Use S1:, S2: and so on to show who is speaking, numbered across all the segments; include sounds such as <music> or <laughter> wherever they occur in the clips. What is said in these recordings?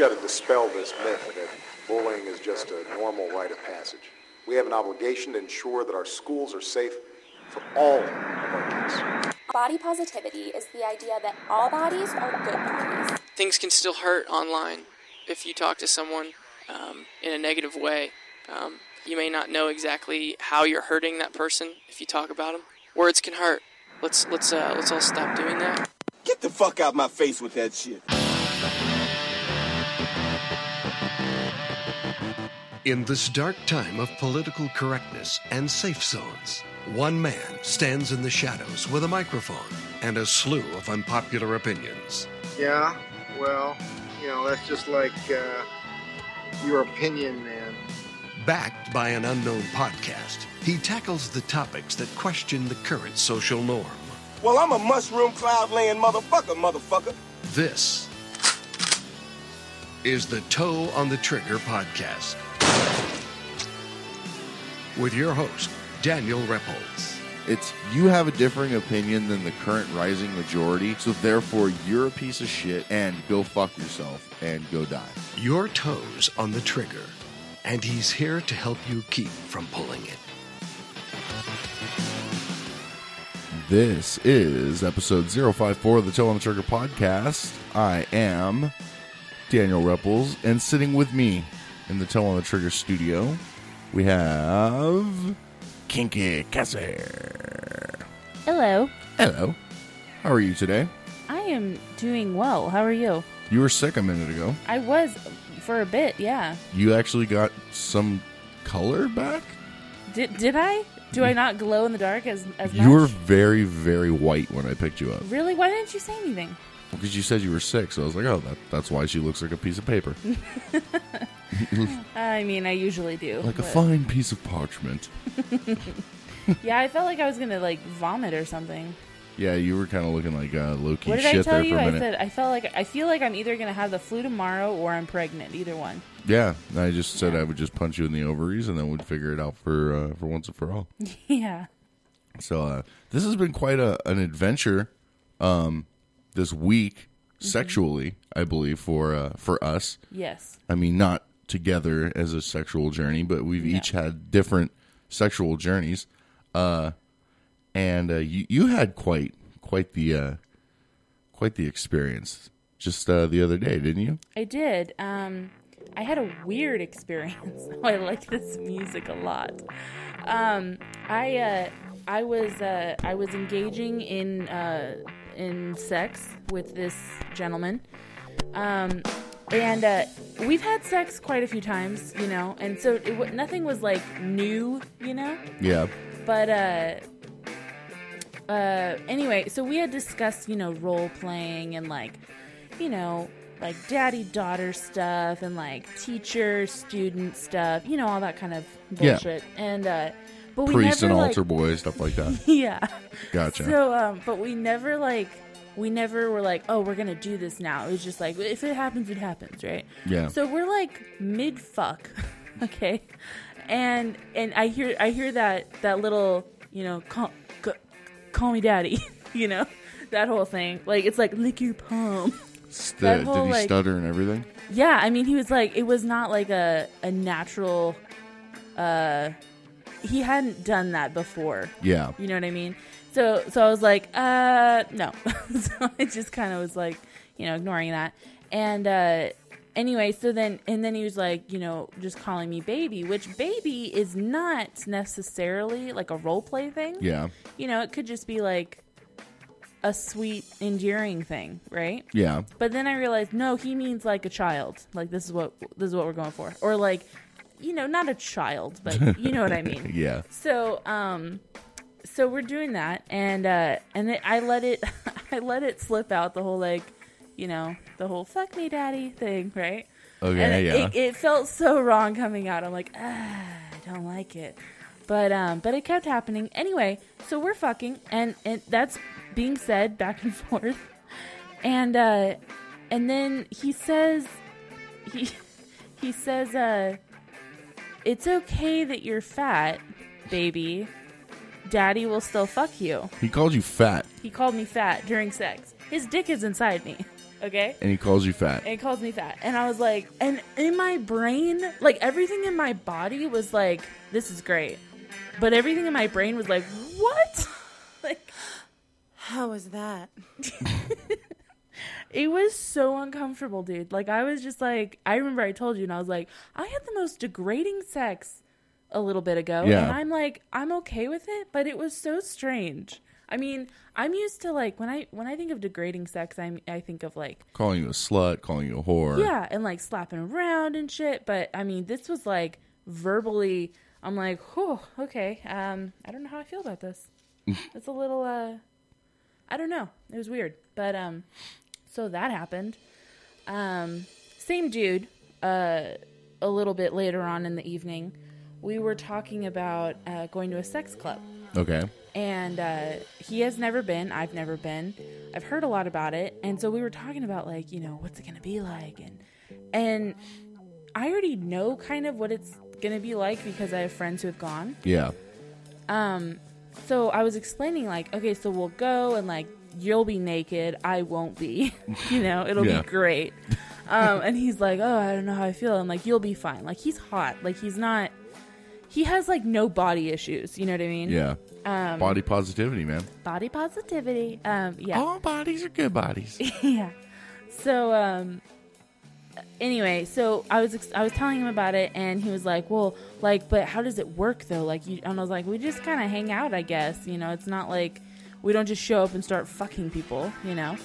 S1: got to dispel this myth that bullying is just a normal rite of passage. We have an obligation to ensure that our schools are safe for all of our kids.
S2: Body positivity is the idea that all bodies are good bodies.
S3: Things can still hurt online if you talk to someone um, in a negative way. Um, you may not know exactly how you're hurting that person if you talk about them. Words can hurt. Let's let's uh, let's all stop doing that.
S4: Get the fuck out my face with that shit.
S5: In this dark time of political correctness and safe zones, one man stands in the shadows with a microphone and a slew of unpopular opinions.
S6: Yeah, well, you know, that's just like uh, your opinion, man.
S5: Backed by an unknown podcast, he tackles the topics that question the current social norm.
S4: Well, I'm a mushroom cloud laying motherfucker, motherfucker.
S5: This is the Toe on the Trigger podcast with your host, Daniel Reppolds.
S7: It's you have a differing opinion than the current rising majority, so therefore you're a piece of shit and go fuck yourself and go die.
S5: Your toes on the trigger, and he's here to help you keep from pulling it.
S7: This is episode 054 of the Toe on the Trigger podcast. I am Daniel Repples, and sitting with me in the Toe on the Trigger studio, we have Kinky Cassie.
S8: Hello.
S7: Hello. How are you today?
S8: I am doing well. How are you?
S7: You were sick a minute ago.
S8: I was for a bit, yeah.
S7: You actually got some color back?
S8: Did did I? Do I not glow in the dark as as much?
S7: You were very, very white when I picked you up.
S8: Really? Why didn't you say anything?
S7: Because you said you were sick, so I was like, oh, that, that's why she looks like a piece of paper. <laughs> <laughs>
S8: I mean, I usually do.
S7: like a
S8: but-
S7: fine piece of parchment. <laughs>
S8: Yeah, I felt like I was gonna like vomit or something.
S7: Yeah, you were kind of looking like uh, low key
S8: What did
S7: shit
S8: I tell
S7: there
S8: you?
S7: for a
S8: I
S7: minute.
S8: said I felt like I feel like I'm either gonna have the flu tomorrow or I'm pregnant. Either one.
S7: yeah, I just said I would just punch you in the ovaries and then we'd figure it out for uh, for once and for all. <laughs>
S8: yeah.
S7: So uh, this has been quite a, an adventure um, this week
S8: Mm-hmm.
S7: sexually, I believe for uh, for us.
S8: Yes.
S7: I mean, not together as a sexual journey, but we've
S8: No.
S7: each had different sexual journeys. Uh, and uh, you you had quite quite the uh, quite the experience just uh, the other day, didn't you?
S8: I did. Um, I had a weird experience. <laughs> I like this music a lot. Um, I uh, I was uh, I was engaging in uh, in sex with this gentleman, um, and uh, we've had sex quite a few times, you know, and so it, nothing was like new, you know
S7: Yeah.
S8: but uh uh anyway so we had discussed you know role playing and like you know like daddy daughter stuff and like teacher student stuff you know all that kind of bullshit. Yeah. and uh but we
S7: Priest
S8: never
S7: and
S8: like,
S7: altar boy stuff like that. <laughs>
S8: yeah
S7: Gotcha.
S8: so um but we never like we never were like oh we're gonna do this now it was just like if it happens it happens right
S7: Yeah.
S8: so we're like mid fuck <laughs> okay and and i hear i hear that that little you know call, c- call me daddy <laughs> you know that whole thing like it's like lick your palm
S7: St-
S8: that
S7: did he
S8: like-
S7: stutter and everything?
S8: yeah i mean he was like it was not like a a natural uh he hadn't done that before
S7: Yeah.
S8: you know what I mean? So so I was like, uh no. <laughs> so I just kind of was like, you know, ignoring that. And uh anyway, so then and then he was like, you know, just calling me baby, which baby is not necessarily like a role play thing.
S7: Yeah.
S8: You know, it could just be like a sweet endearing thing, right?
S7: Yeah.
S8: But then I realized no, he means like a child. Like this is what this is what we're going for. Or like you know, not a child, but you know what I mean. <laughs>
S7: Yeah.
S8: So, um, so we're doing that, and uh, and then I let it, <laughs> I let it slip out the whole like, you know, the whole "fuck me, daddy" thing, right?
S7: Okay,
S8: And it-
S7: yeah.
S8: It, it felt so wrong coming out. I'm like, ah, I don't like it, but um, but it kept happening anyway. So we're fucking, and and that's being said back and <laughs> forth, and uh, and then he says, he <laughs> he says, uh, it's okay that you're fat, baby. Daddy will still fuck you.
S7: He called you fat.
S8: He called me fat during sex. His dick is inside me. Okay.
S7: And he calls you fat.
S8: and he calls me fat and i was like and in my brain like everything in my body was like this is great but everything in my brain was like what <laughs> like
S9: how was that? <laughs>
S8: it was so uncomfortable dude like i was just like i remember i told you and i was like i had the most degrading sex a little bit ago
S7: Yeah.
S8: and i'm like i'm okay with it but it was so strange i mean i'm used to like when i when i think of degrading sex i'm i think of like
S7: calling you a slut, calling you a whore.
S8: Yeah, and like slapping around and shit. But I mean, this was like verbally. I'm like, oh, okay. Um, I don't know how I feel about this. <laughs> it's a little. uh I don't know. It was weird, but um, so that happened. Um, same dude. Uh, a little bit later on in the evening, we were talking about uh, going to a sex club
S7: Okay.
S8: and uh, he has never been. I've never been. I've heard a lot about it, and so we were talking about like, you know, what's it gonna be like, and and I already know kind of what it's gonna be like because I have friends who have gone.
S7: Yeah. Um.
S8: So I was explaining like, okay, so we'll go and like you'll be naked, I won't be. <laughs> you know, it'll
S7: Yeah.
S8: be great. Um, and he's like, oh, I don't know how I feel. I'm like, you'll be fine. Like he's hot. Like he's not. He has like no body issues. You know what I mean?
S7: Yeah.
S8: Um,
S7: Body positivity, man.
S8: Body positivity. Um, yeah.
S7: All bodies are good bodies. <laughs>
S8: yeah. So um anyway, so I was ex- I was telling him about it and he was like, "Well, like but how does it work though?" Like you and I was like, "We just kind of hang out, I guess. You know, it's not like we don't just show up and start fucking people, you know?"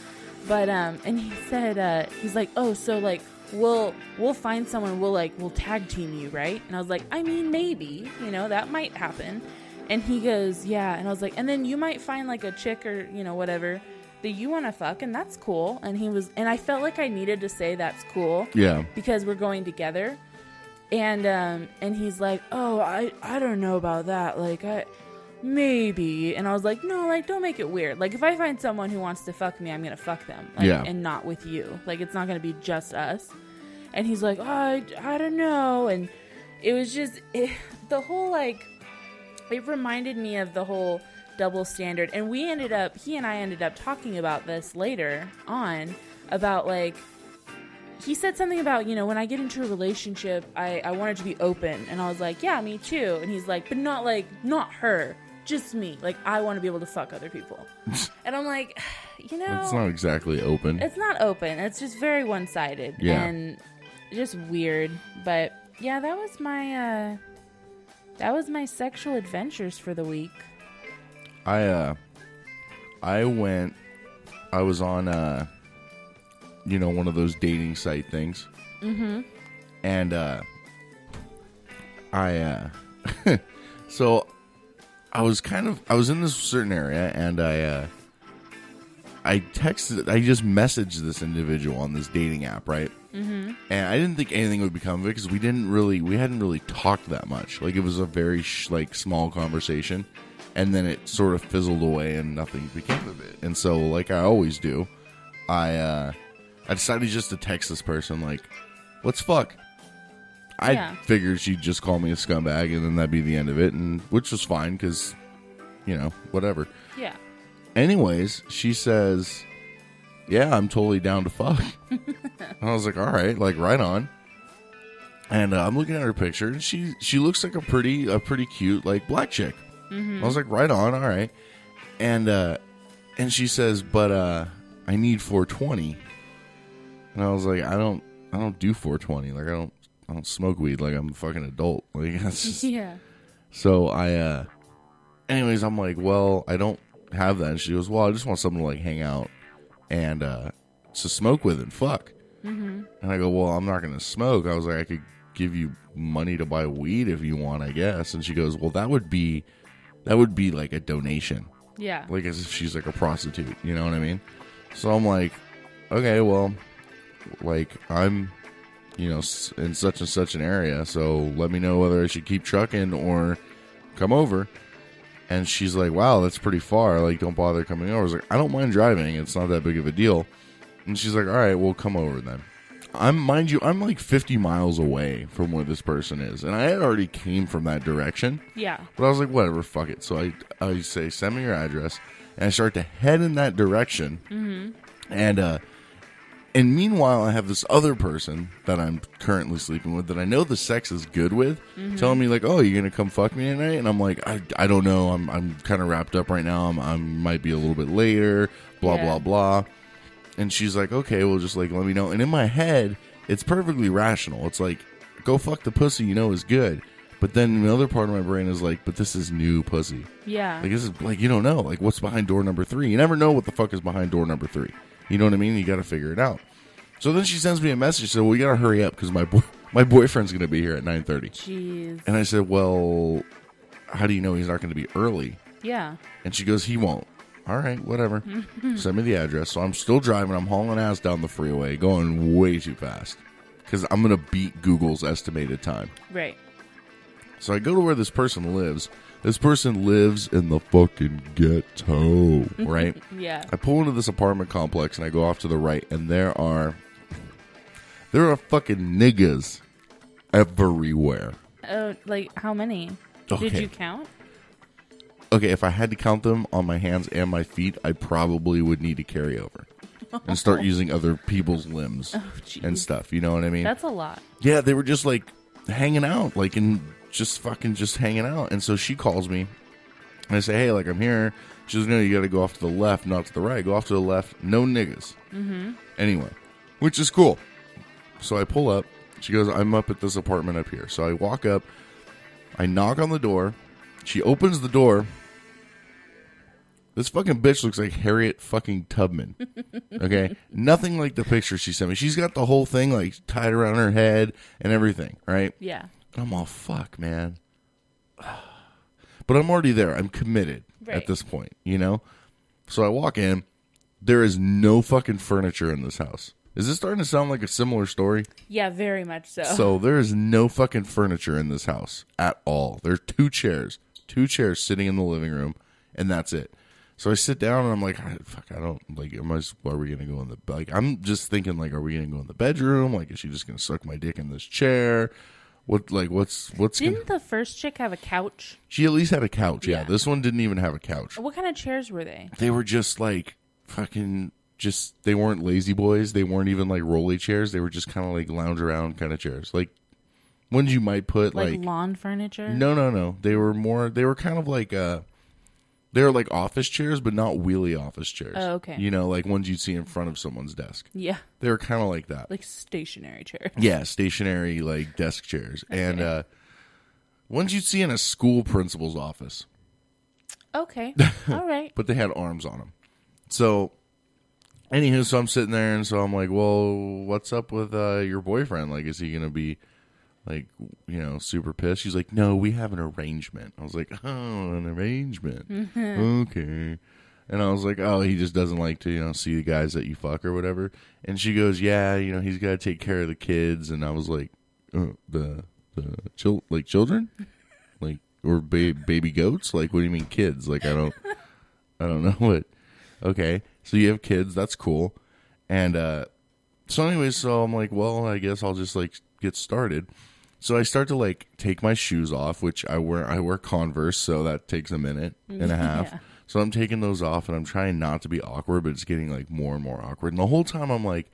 S8: But um and he said uh he's like, "Oh, so like we'll we'll find someone we'll like we'll tag team you, right?" And I was like, "I mean, maybe, you know, that might happen." And he goes, "Yeah." And I was like, "And then you might find like a chick or, you know, whatever that you want to fuck and that's cool." And he was and I felt like I needed to say that's cool
S7: Yeah.
S8: because we're going together. And um and he's like, "Oh, I I don't know about that. Like I maybe." And I was like, "No, like don't make it weird. Like if I find someone who wants to fuck me, I'm going to fuck them. Like
S7: Yeah.
S8: and not with you. Like it's not going to be just us." And he's like, oh, I I don't know." And it was just it, the whole like it reminded me of the whole double standard and we ended up he and i ended up talking about this later on about like he said something about you know when i get into a relationship i i want it to be open and i was like yeah me too and he's like but not like not her just me like i want to be able to fuck other people <laughs> and i'm like <sighs> you know
S7: It's not exactly open.
S8: it's not open. It's just very one sided
S7: Yeah.
S8: and just weird. But yeah, that was my uh that was my sexual adventures for the week.
S7: I uh I went I was on uh you know one of those dating site things. Mm-hmm. And uh I uh <laughs> so I was kind of I was in this certain area and I uh I texted I just messaged this individual on this dating app, right? Mm-hmm. And I didn't think anything would become of it because we didn't really we hadn't really talked that much. Like it was a very sh- like small conversation, and then it sort of fizzled away and nothing became of it. And so, like I always do, I uh I decided just to text this person like, "Let's fuck." I
S8: Yeah.
S7: figured she'd just call me a scumbag, and then that'd be the end of it, and which was fine because, you know, whatever.
S8: Yeah.
S7: Anyways, she says, "Yeah, I'm totally down to fuck." and <laughs> I was like, "All right, like right on." And uh, I'm looking at her picture, and she she looks like a pretty a pretty cute like black chick. I was like, "Right on, all right." And uh, and she says, "But uh, I need 420." And I was like, "I don't I don't do 420. Like I don't I don't smoke weed. Like I'm a fucking adult. <laughs> Like that's <laughs> just
S8: Yeah.
S7: so I, uh, anyways, I'm like, well, I don't have that. And she goes, well, I just want someone to like hang out and, uh, to smoke with and fuck. Mm-hmm. And I go, well, I'm not going to smoke. I was like, I could give you money to buy weed if you want, I guess. And she goes, well, that would be, that would be like a donation.
S8: Yeah.
S7: Like as if she's like a prostitute. You know what I mean? So I'm like, okay, well, like I'm, you know, in such and such an area. So let me know whether I should keep trucking or come over. And she's like, wow, that's pretty far. Like, don't bother coming over. I was like, I don't mind driving. It's not that big of a deal. And she's like, all right, we'll come over then. I'm, mind you, I'm like 50 miles away from where this person is. And I had already came from that direction.
S8: Yeah.
S7: But I was like, whatever, fuck it. So I, I say, send me your address, and I start to head in that direction. Mm-hmm. And uh, And meanwhile, I have this other person that I'm currently sleeping with that I know the sex is good with,
S8: Mhm.
S7: telling me like, "Oh, you're gonna come fuck me tonight?" And I'm like, "I, I don't know. I'm I'm kind of wrapped up right now. I'm I might be a little bit later. Blah
S8: Yeah.
S7: blah blah." And she's like, "Okay, well, just like let me know." And in my head, it's perfectly rational. It's like, "Go fuck the pussy you know is good." But then another part of my brain is like, "But this is new pussy."
S8: Yeah.
S7: Like this is like you don't know like what's behind door number three. You never know what the fuck is behind door number three. You know what I mean? You got to figure it out. So then she sends me a message. Said, "Well, we got to hurry up because my boy, <laughs> my boyfriend's going to be here at 9.30.
S8: Jeez.
S7: And I said, "Well, how do you know he's not going to be early?"
S8: Yeah.
S7: And she goes, "He won't." All right, whatever. <laughs> Send me the address. So I'm still driving. I'm hauling ass down the freeway, going way too fast because I'm going to beat Google's estimated time.
S8: Right.
S7: So I go to where this person lives. This person lives in the fucking ghetto, <laughs> right?
S8: Yeah.
S7: I pull into this apartment complex and I go off to the right, and there are there are fucking niggas everywhere.
S8: Oh, like how many? Did you count?
S7: Okay, if I had to count them on my hands and my feet, I probably would need to carry over and start <laughs> using other people's limbs
S8: Oh,
S7: and stuff. You know what I mean?
S8: That's a lot.
S7: Yeah, they were just like hanging out, like and just fucking just hanging out. And so she calls me, and I say, "Hey, like I'm here." She goes, "No, you got to go off to the left, not to the right. Go off to the left. No niggas."
S8: Mm-hmm.
S7: Anyway, which is cool. So I pull up. She goes, "I'm up at this apartment up here." So I walk up. I knock on the door. She opens the door. This fucking bitch looks like Harriet fucking Tubman. <laughs> Okay? Nothing like the picture she sent me. She's got the whole thing like tied around her head and everything, right?
S8: Yeah.
S7: I'm all fuck, man. But I'm already there. I'm committed
S8: Right.
S7: at this point, you know? So I walk in. There is no fucking furniture in this house. Is this starting to sound like a similar story?
S8: Yeah, very much so.
S7: So there is no fucking furniture in this house at all. There's two chairs, two chairs sitting in the living room, and that's it. So I sit down and I'm like, "Ah, fuck, I don't like. Am I? Are we gonna go in the like? I'm just thinking like, are we gonna go in the bedroom? Like, is she just gonna suck my dick in this chair? What like what's what's? Gonna,
S8: Didn't the first chick have a couch?
S7: she at least had a couch. Yeah.
S8: Yeah.
S7: this one didn't even have a couch.
S8: What kind of chairs were they?
S7: They were just like fucking. Just they weren't lazy boys. They weren't even like rolly chairs. They were just kind of like lounge around kind of chairs, like ones you might put
S8: Like,
S7: like
S8: lawn furniture?
S7: No, no, no. They were more. They were kind of like uh, they were like office chairs, but not wheelie office chairs.
S8: Oh, okay.
S7: You know, like ones you'd see in front of someone's desk.
S8: Yeah.
S7: They were kind of like that.
S8: Like stationary chairs. <laughs>
S7: yeah, stationary like desk chairs, and uh, ones you'd see in a school principal's office,
S8: Okay. <laughs> All right.
S7: but they had arms on them. So, anywho, so I'm sitting there, and so I'm like, "Well, what's up with uh, your boyfriend? Like, is he gonna be?" Like you know, super pissed. She's like, "No, we have an arrangement." I was like, "Oh, an arrangement." okay. And I was like, oh, he just doesn't like to, you know, see the guys that you fuck or whatever. And she goes, yeah, you know, he's got to take care of the kids. And I was like, uh, the the chil- like children, <laughs> like or ba- baby goats. Like, what do you mean kids? Like, I don't, <laughs> I don't know what. Okay, so you have kids. That's cool. And uh so, anyways, so I'm like, well, I guess I'll just like get started. So I start to like take my shoes off, which I wear. I wear Converse, so that takes a minute mm-hmm. and a half.
S8: Yeah.
S7: So I'm taking those off, and I'm trying not to be awkward, but it's getting like more and more awkward. And the whole time, I'm like,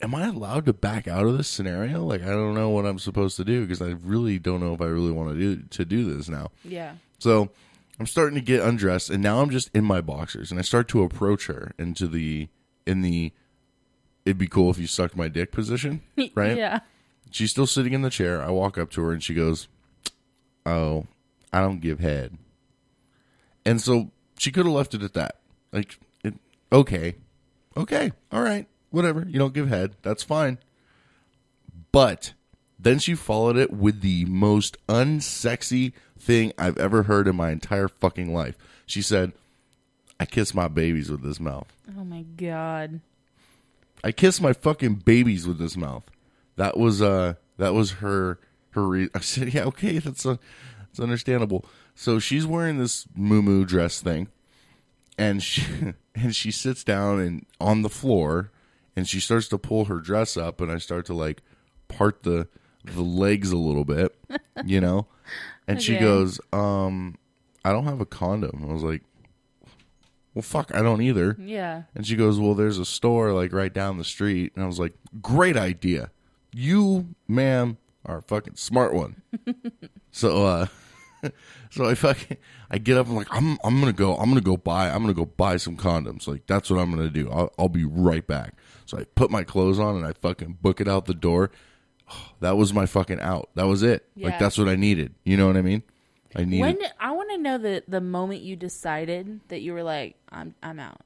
S7: "Am I allowed to back out of this scenario? Like, I don't know what I'm supposed to do because I really don't know if I really want to do to do this now."
S8: Yeah.
S7: So I'm starting to get undressed, and now I'm just in my boxers, and I start to approach her into the in the it'd be cool if you sucked my dick position, <laughs> right?
S8: Yeah.
S7: She's still sitting in the chair. I walk up to her, and she goes, "Oh, I don't give head," and so she could have left it at that. Like, it, okay, okay, all right, whatever. You don't give head. That's fine. But then she followed it with the most unsexy thing I've ever heard in my entire fucking life. She said, I kiss my babies with this mouth.
S8: Oh my god.
S7: I kiss my fucking babies with this mouth. That was uh that was her her re- <laughs> I said, "Yeah, okay, that's uh, that's understandable." So she's wearing this moo dress thing and she <laughs> and she sits down and on the floor and she starts to pull her dress up and I start to like part the the legs a little bit, <laughs> you know? And she goes, "Um, I don't have a condom." I was like, Well, fuck, I don't either.
S8: Yeah.
S7: And she goes, Well, there's a store like right down the street. And I was like, Great idea. You, ma'am, are a fucking smart one. <laughs> so, uh, <laughs> so I fucking, I get up and like, I'm, I'm gonna go, I'm gonna go buy, I'm gonna go buy some condoms. Like, that's what I'm gonna do. I'll, I'll be right back. So I put my clothes on and I fucking book it out the door. <sighs> That was my fucking out. That was it.
S8: Yeah.
S7: Like, that's what I needed. You know what I mean? I needed.
S8: When I want to know the the moment you decided that you were like, I'm I'm out.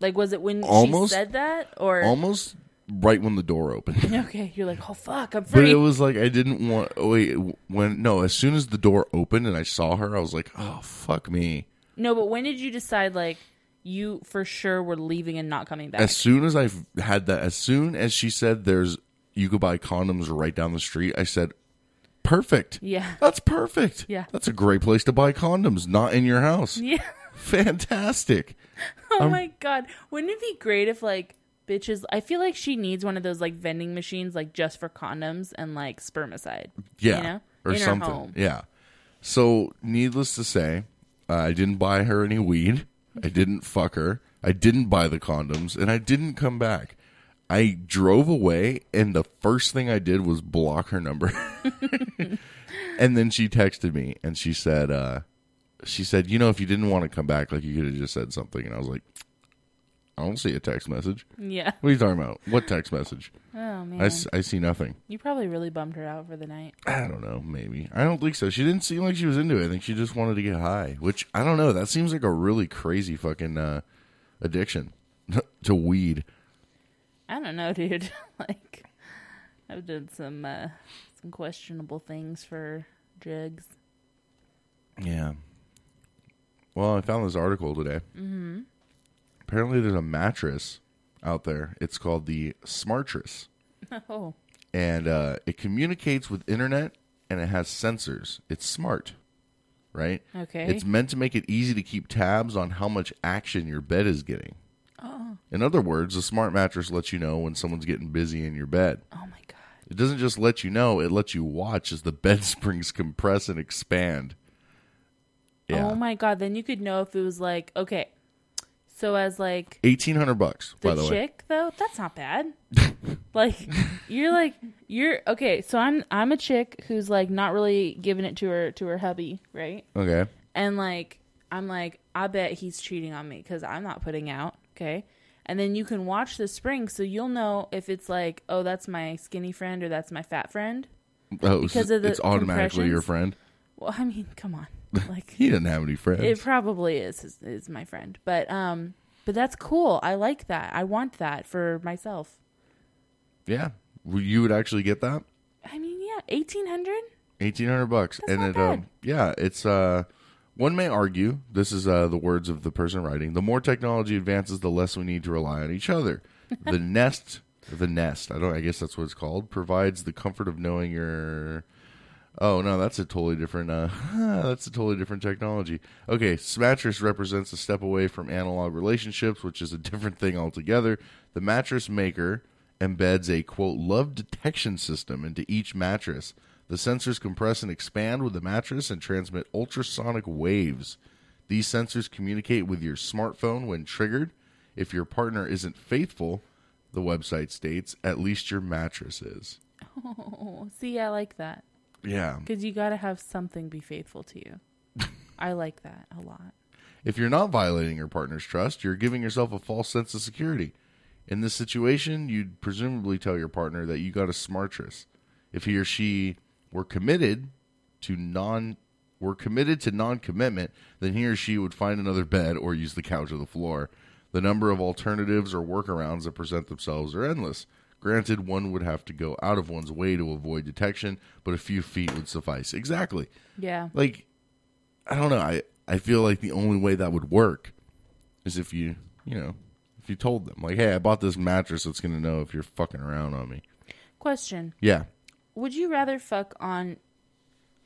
S8: Like, was it when
S7: Almost-
S8: she said that, or
S7: almost right when the door opened. <laughs>
S8: okay, you're like, oh fuck, I'm free.
S7: But it was like I didn't want. oh, Wait, when no, as soon as the door opened and I saw her, I was like, "Oh fuck me!"
S8: no, but when did you decide like you for sure were leaving and not coming back?
S7: As soon as I had that, as soon as she said, "There's you could buy condoms right down the street," I said, "Perfect.
S8: Yeah.
S7: that's perfect.
S8: Yeah.
S7: that's a great place to buy condoms, not in your house.
S8: yeah.
S7: Fantastic. <laughs>
S8: Oh
S7: I'm-
S8: my god, wouldn't it be great if like bitches? I feel like she needs one of those like vending machines, like just for condoms and like spermicide.
S7: Yeah,
S8: you know,
S7: or
S8: in
S7: something. Yeah. So, needless to say, uh, I didn't buy her any weed. I didn't fuck her. I didn't buy the condoms, and I didn't come back. I drove away, and the first thing I did was block her number. <laughs> and then she texted me, and she said, uh, "She said, you know, if you didn't want to come back, like you could have just said something." And I was like, "I don't see a text message.
S8: Yeah.
S7: What are you talking about? What text message?
S8: Oh man,
S7: I, s- I see nothing."
S8: you probably really bummed her out for the night.
S7: I don't know, maybe. I don't think so. She didn't seem like she was into it. I think she just wanted to get high, which I don't know. That seems like a really crazy fucking uh, addiction <laughs> to weed.
S8: I don't know, dude. <laughs> like, I've done some uh, some questionable things for drugs.
S7: Yeah. Well, I found this article today. Mm-hmm. Apparently, there's a mattress out there. It's called the Smartress, <laughs>
S8: Oh,
S7: and uh, it communicates with internet and it has sensors. It's smart, right?
S8: Okay.
S7: It's meant to make it easy to keep tabs on how much action your bed is getting. Oh. In other words, a smart mattress lets you know when someone's getting busy in your bed.
S8: oh my god.
S7: It doesn't just let you know, it lets you watch as the <laughs> bed springs compress and expand. Yeah.
S8: Oh my god. Then you could know if it was like okay. So as like
S7: 1800 bucks,
S8: the
S7: by the way.
S8: chick though, that's not bad. <laughs> like you're like you're okay. So I'm I'm a chick who's like not really giving it to her to her hubby, right?
S7: Okay.
S8: And like, I'm like, I bet he's cheating on me because I'm not putting out. Okay. And then you can watch the spring so you'll know if it's like, oh, that's my skinny friend or that's my fat friend.
S7: Oh,
S8: Because
S7: so
S8: of the
S7: it's automatically your friend.
S8: Well, I mean, come on. <laughs> Like,
S7: He doesn't have any friends.
S8: it probably is, is is my friend. But um but that's cool. I like that. I want that for myself.
S7: yeah. You would actually get that?
S8: I mean, yeah, 1800?
S7: 1800 bucks
S8: That's
S7: and it um yeah it's uh one may argue this is uh the words of the person writing the more technology advances the less we need to rely on each other <laughs> the nest the nest i don't i guess that's what it's called provides the comfort of knowing your oh no that's a totally different uh <laughs> that's a totally different technology okay smartress represents a step away from analog relationships which is a different thing altogether the mattress maker embeds a quote love detection system into each mattress the sensors compress and expand with the mattress and transmit ultrasonic waves. These sensors communicate with your smartphone when triggered. If your partner isn't faithful, the website states, at least your mattress is. <laughs>
S8: Oh, see, I like that.
S7: Yeah.
S8: Because you got to have something be faithful to you. <laughs> I like that a lot.
S7: If you're not violating your partner's trust, you're giving yourself a false sense of security. In this situation, you'd presumably tell your partner that you got a smartress. If he or she were committed to non were committed to non-commitment, then he or she would find another bed or use the couch or the floor. The number of alternatives or workarounds that present themselves are endless. Granted, one would have to go out of one's way to avoid detection, but a few feet would suffice. Exactly
S8: Yeah.
S7: like I don't know. I I feel like the only way that would work is if you you know if you told them like, hey, I bought this mattress that's gonna know if you're fucking around on me.
S8: Question.
S7: Yeah,
S8: Would you rather fuck on,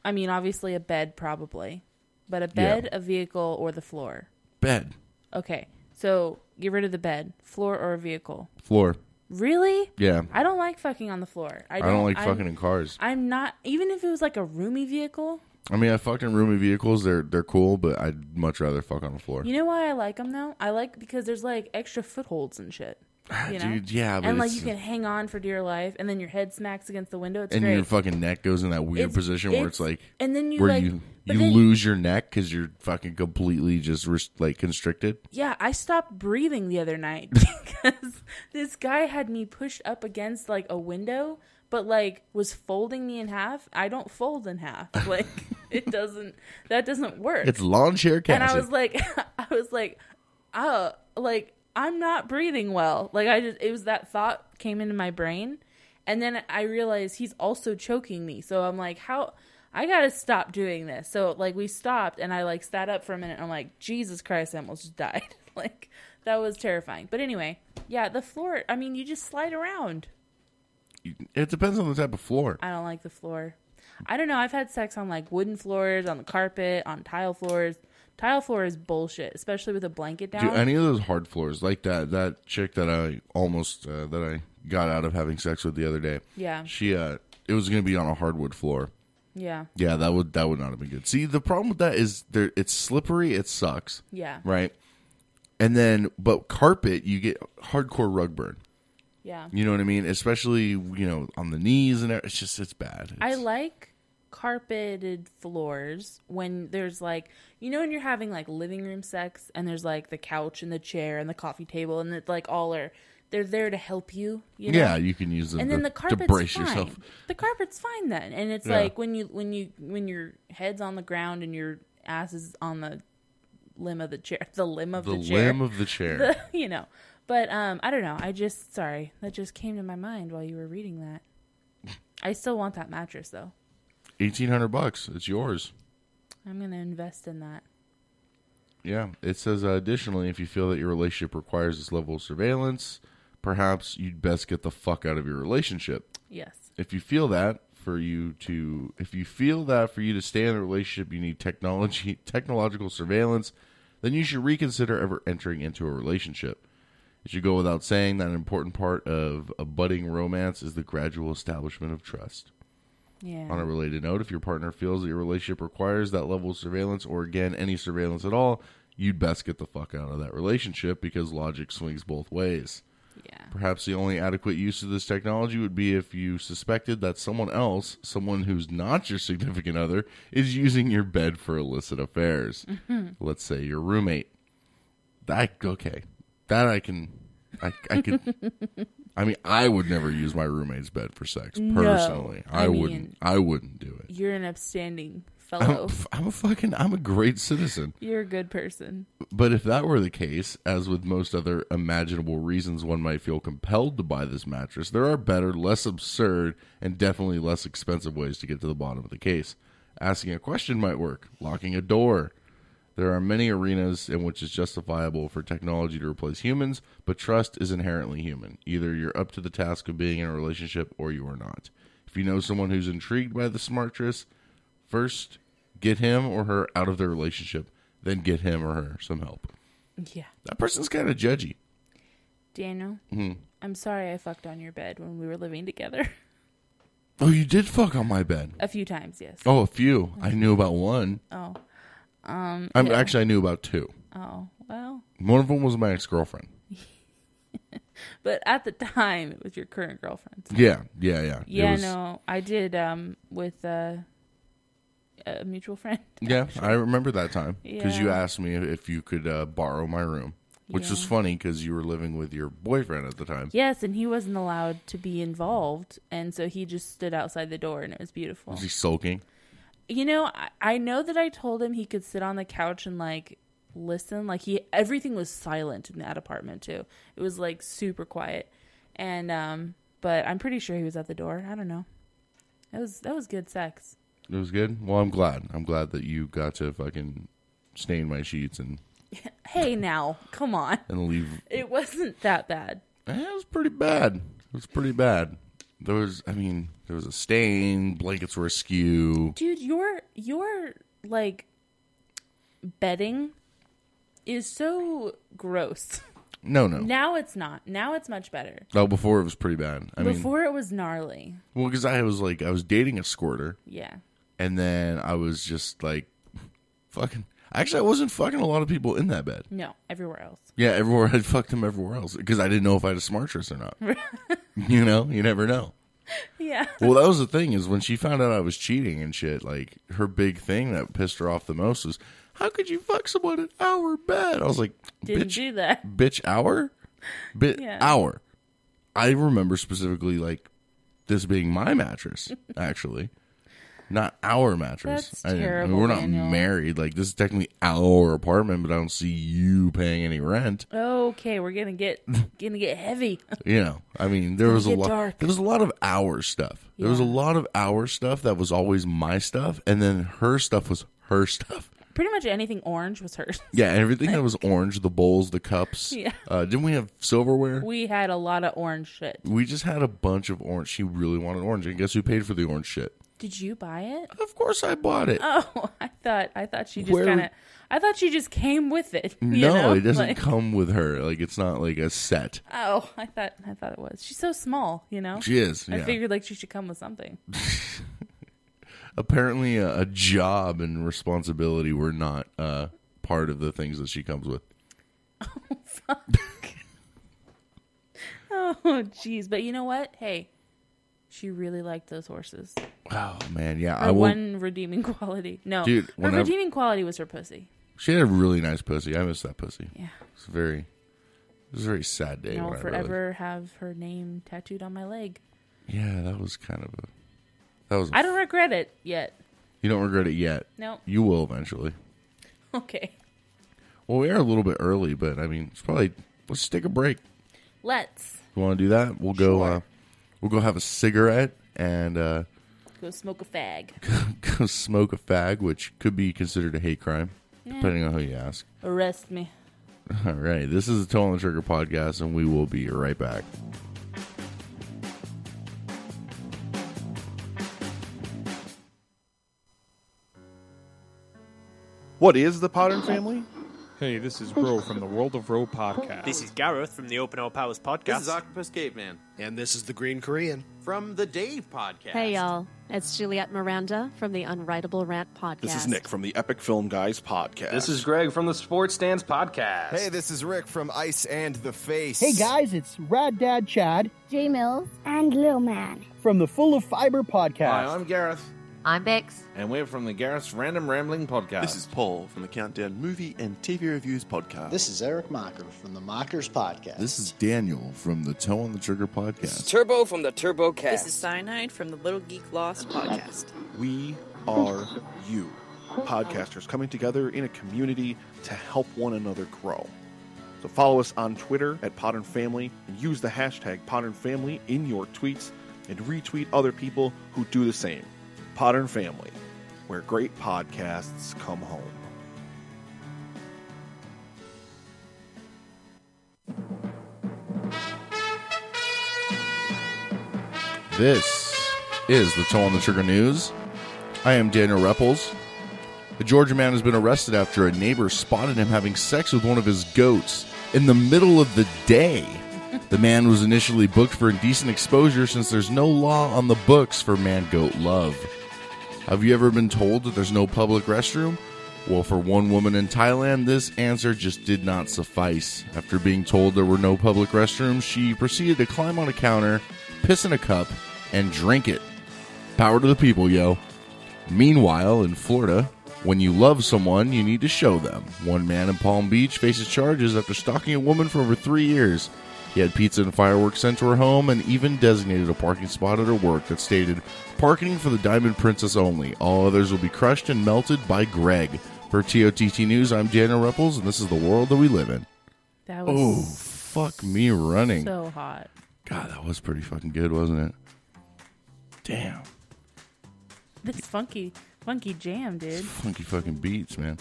S8: I mean, obviously a bed, probably, but a bed, a vehicle, or the floor?
S7: bed,
S8: Okay. So get rid of the bed, floor, or a vehicle.
S7: floor.
S8: Really?
S7: Yeah,
S8: I don't like fucking on the floor. I
S7: I
S8: don't,
S7: don't, like
S8: I'm-
S7: fucking in cars.
S8: I'm not, even if it was like a roomy vehicle,
S7: I mean, I fucked in roomy vehicles. They're they're cool, but I'd much rather fuck on the floor.
S8: You know why I like them though? I like because there's like extra footholds and shit. You know?
S7: Dude, yeah,
S8: and like you can hang on for dear life, and then your head smacks against the window. It's
S7: and
S8: great.
S7: your fucking neck goes in that weird
S8: It's-
S7: position where it's,
S8: it's-
S7: like,
S8: and then you,
S7: where
S8: like-
S7: you you
S8: then-
S7: lose your neck because you're fucking completely just like constricted.
S8: Yeah, I stopped breathing the other night <laughs> because this guy had me pushed up against like a window, but like was folding me in half. I don't fold in half. <laughs> Like it doesn't. That doesn't work.
S7: It's lawn chair
S8: and I was like, <laughs> I was like, oh, like I'm not breathing well. Like I just, it was that thought came into my brain, and then I realized he's also choking me. So I'm like, how? I gotta stop doing this. So like we stopped, and I like sat up for a minute. And I'm like, Jesus Christ, I almost just <laughs> died. like that was terrifying. But anyway, yeah, the floor. I mean, you just slide around.
S7: it depends on the type of floor.
S8: I don't like the floor. I don't know. I've had sex on like wooden floors, on the carpet, on tile floors. Tile floor is bullshit, especially with a blanket down.
S7: Do any of those hard floors like that? That chick that I almost uh, that I got out of having sex with the other day.
S8: Yeah.
S7: she uh, it was gonna be on a hardwood floor.
S8: yeah.
S7: Yeah, that would that would not have been good. See, the problem with that is there it's slippery. It sucks.
S8: Yeah.
S7: Right. And then, but carpet, you get hardcore rug burn.
S8: Yeah.
S7: You know what I mean? Especially you know on the knees and everything. it's just it's bad.
S8: I like carpeted floors when there's like you know when you're having like living room sex and there's like the couch and the chair and the coffee table and it's like all are they're there to help you. You know?
S7: yeah, you can use them
S8: and
S7: to,
S8: then the
S7: to
S8: carpet's
S7: brace
S8: fine.
S7: yourself.
S8: The carpet's fine then, and it's
S7: Yeah.
S8: like when you when you when your head's on the ground and your ass is on the limb of the chair, <laughs> the limb of
S7: The
S8: the, chair,
S7: limb of the chair. <laughs>
S8: The- you know. But um, I don't know. I just sorry that just came to my mind while you were reading that. <laughs> I still want that mattress though.
S7: Eighteen hundred bucks. It's yours.
S8: I'm gonna invest in that.
S7: Yeah, it says uh, additionally, if you feel that your relationship requires this level of surveillance, perhaps you'd best get the fuck out of your relationship.
S8: Yes.
S7: If you feel that for you to, if you feel that for you to stay in the relationship, you need technology, <laughs> technological surveillance, then you should reconsider ever entering into a relationship. It should go without saying that an important part of a budding romance is the gradual establishment of trust.
S8: Yeah.
S7: On a related note, if your partner feels that your relationship requires that level of surveillance, or again, any surveillance at all, you'd best get the fuck out of that relationship because logic swings both ways.
S8: Yeah.
S7: Perhaps the only adequate use of this technology would be if you suspected that someone else, someone who's not your significant other, is using your bed for illicit affairs.
S8: Mhm.
S7: Let's say your roommate. That okay. That I can I I could <laughs> I mean, I would never use my roommate's bed for sex
S8: No,
S7: personally. I,
S8: I
S7: wouldn't. I wouldn't do it.
S8: You're an upstanding
S7: I'm,
S8: fellow.
S7: I'm a fucking. I'm a great citizen.
S8: You're a good person.
S7: But if that were the case, as with most other imaginable reasons one might feel compelled to buy this mattress, there are better, less absurd, and definitely less expensive ways to get to the bottom of the case. Asking a question might work. Locking a door. There are many arenas in which it's justifiable for technology to replace humans, but trust is inherently human. Either you're up to the task of being in a relationship or you are not. If you know someone who's intrigued by the smart smartress, first get him or her out of their relationship, then get him or her some help.
S8: Yeah.
S7: That person's kind of judgy.
S8: Daniel,
S7: Mhm.
S8: I'm sorry I fucked on your bed when we were living together. <laughs>
S7: Oh, you did fuck on my bed.
S8: a few times, yes.
S7: Oh, a few. I knew about one.
S8: Oh. Um
S7: I'm
S8: yeah.
S7: actually I knew about two.
S8: Oh, well.
S7: One of them was my ex girlfriend. <laughs>
S8: But at the time it was your current girlfriend.
S7: Yeah, yeah, yeah.
S8: Yeah,
S7: was-
S8: no. I did um with uh, a mutual friend. <laughs>
S7: Yeah, I remember that time because you asked me if you could uh, borrow my room, which was funny because you were living with your boyfriend at the time.
S8: Yes, and he wasn't allowed to be involved, and so he just stood outside the door, and it was beautiful.
S7: Was he sulking?
S8: You know, I, I know that I told him he could sit on the couch and like listen. Like he, everything was silent in that apartment too. It was like super quiet, and um, but I'm pretty sure he was at the door. I don't know. That was that was good sex.
S7: It was good. Well, I'm glad. I'm glad that you got to fucking stain my sheets and <laughs>
S8: Hey, now, come on.
S7: and leave.
S8: It wasn't that bad.
S7: Eh, It was pretty bad. It was pretty bad. There was, I mean, there was a stain. Blankets were askew.
S8: Dude, your your like bedding is so gross.
S7: No, no.
S8: Now it's not. Now it's much better.
S7: Oh, before it was pretty bad. I mean,
S8: Before it was gnarly.
S7: well, because I was like, I was dating a squirter,
S8: Yeah.
S7: and then I was just like, fucking. Actually, I wasn't fucking a lot of people in that bed.
S8: No, everywhere else.
S7: Yeah, everywhere <laughs> I'd fucked them everywhere else because I didn't know if I had a smart tryst or not. <laughs> you know, you never know. <laughs>
S8: Yeah.
S7: Well, that was the thing is when she found out I was cheating and shit. Like her big thing that pissed her off the most was, "How could you fuck someone in our bed?" I was like,
S8: Didn't
S7: "Bitch,
S8: do that.
S7: bitch, hour, bit
S8: Yeah.
S7: hour." I remember specifically like this being my mattress, <laughs> actually, not our mattress.
S8: That's
S7: I didn't- I mean,
S8: terrible,
S7: we're not
S8: Daniel.
S7: married. Like this is technically our apartment, but I don't see you paying any rent.
S8: Okay, we're gonna get <laughs> gonna get heavy. <laughs>
S7: You know, I mean, there was a lot.
S8: dark.
S7: There was a lot of our stuff. There was a lot of our stuff that was always my stuff, and then her stuff was her stuff.
S8: Pretty much anything orange was hers. <laughs>
S7: Yeah, everything that was orange, the bowls, the cups.
S8: Yeah.
S7: Uh, didn't we have silverware?
S8: We had a lot of orange shit.
S7: We just had a bunch of orange. She really wanted orange, and guess who paid for the orange shit?
S8: Did you buy it?
S7: Of course, I bought it.
S8: Oh, <laughs> I thought I thought she just
S7: Where-
S8: kind of I thought she just came with it. <laughs> you
S7: no,
S8: know?
S7: it doesn't
S8: Like,
S7: come with her. Like it's not like a set.
S8: Oh, I thought I thought it was. She's so small, you know.
S7: She is.
S8: I
S7: yeah.
S8: figured like she should come with something. <laughs>
S7: Apparently, a, a job and responsibility were not uh, part of the things that she comes with.
S8: Oh, jeez. But you know what? Hey, she really liked those horses.
S7: Oh man, yeah.
S8: Her
S7: I will.
S8: one redeeming <laughs> quality. No,
S7: Dude,
S8: her
S7: when I-
S8: redeeming quality was her pussy.
S7: She had a really nice pussy. I miss that pussy.
S8: Yeah.
S7: It's very. It was a very sad day.
S8: I'll forever have her name tattooed on my leg.
S7: Yeah, that was kind of a. That was.
S8: I don't regret it yet.
S7: You don't regret it yet.
S8: No.
S7: You will eventually. <laughs>
S8: Okay.
S7: Well, we are a little bit early, but I mean, it's probably. Let's take a break.
S8: Let's
S7: You want to do that? We'll go.
S8: Sure.
S7: Uh, we'll go have a cigarette and uh,
S8: go smoke a fag. <laughs>
S7: go smoke a fag, which could be considered a hate crime, depending on who you ask.
S8: Arrest me. <laughs>
S7: All right, this is the Toe on the Trigger podcast, and we will be right back.
S10: What is the Podern Family?
S11: Hey, this is Ro from the World of Ro podcast.
S12: This is Gareth from the Open All Powers podcast.
S13: This is Octopus Caveman.
S14: And this is the Green Korean.
S13: From the Dave podcast.
S15: Hey, y'all. It's Juliet Miranda from the Unwritable Rant podcast.
S10: This is Nick from the Epic Film Guys podcast.
S16: This is Greg from the Sports Stands podcast.
S17: Hey, this is Rick from Ice and the Face.
S18: Hey guys, it's Rad Dad Chad
S19: J Mills and Lil Man
S18: from the Full of Fiber podcast.
S20: Hi, I'm Gareth.
S21: I'm Bex.
S20: And we're from the Gareth's Random Rambling podcast.
S22: This is Paul from the Countdown Movie and TV Reviews podcast.
S23: This is Eric Marker from the Markers podcast.
S7: This is Daniel from the Toe on the Trigger podcast.
S24: This is Turbo from the Turbo Cast.
S25: This is Cyanide from the Little Geek Lost podcast.
S10: We are you, podcasters coming together in a community to help one another grow. So follow us on Twitter at Podern Family and use the hashtag Podern Family in your tweets and retweet other people who do the same. Podern Family, where great podcasts come home.
S7: This is the Toe on the Trigger News. I am Daniel Repples. A Georgia man has been arrested after a neighbor spotted him having sex with one of his goats in the middle of the day. The man was initially booked for indecent exposure since there's no law on the books for man goat love. Have you ever been told that there's no public restroom? Well, for one woman in Thailand, this answer just did not suffice. After being told there were no public restrooms, she proceeded to climb on a counter, piss in a cup, and drink it. Power to the people, yo. Meanwhile, in Florida, when you love someone, you need to show them. One man in Palm Beach faces charges after stalking a woman for over three years. He had pizza and fireworks sent to her home and even designated a parking spot at her work that stated, Parking for the Diamond Princess only. All others will be crushed and melted by Greg. For TOTT News, I'm Daniel Repples, and this is the world that we live in.
S8: That was
S7: Oh, fuck me running.
S8: so hot.
S7: God, that was pretty fucking good, wasn't it? Damn.
S8: This funky, funky jam, dude.
S7: Funky fucking beats, man.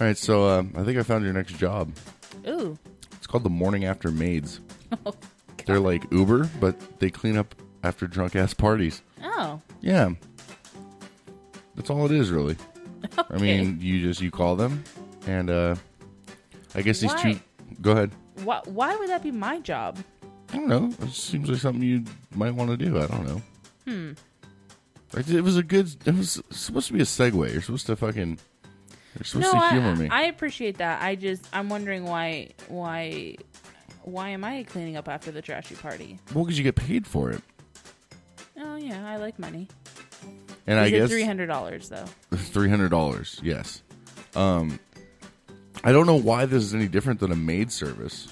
S7: All right, so um, I think I found your next job.
S8: Ooh.
S7: Called the Morning After Maids. <laughs>
S8: Oh,
S7: They're like Uber, but they clean up after drunk ass parties.
S8: Oh.
S7: Yeah. That's all it is, really. I mean, you just you call them, and uh I guess these
S8: Why?
S7: two. Go ahead.
S8: Why, why would that be my job?
S7: I don't know. It seems like something you might want to do. I don't know.
S8: Hmm.
S7: Like, It was a good. It was supposed to be a segue. You're supposed to fucking. You're supposed
S8: no,
S7: to humor
S8: I,
S7: me.
S8: I appreciate that. I just I'm wondering why why why am I cleaning up after the trashy party?
S7: well, because you get paid for it,
S8: Oh yeah, I like money.
S7: and I
S8: Is
S7: guess
S8: three hundred dollars though. <laughs>
S7: Three hundred dollars. Yes. Um, I don't know why this is any different than a maid service,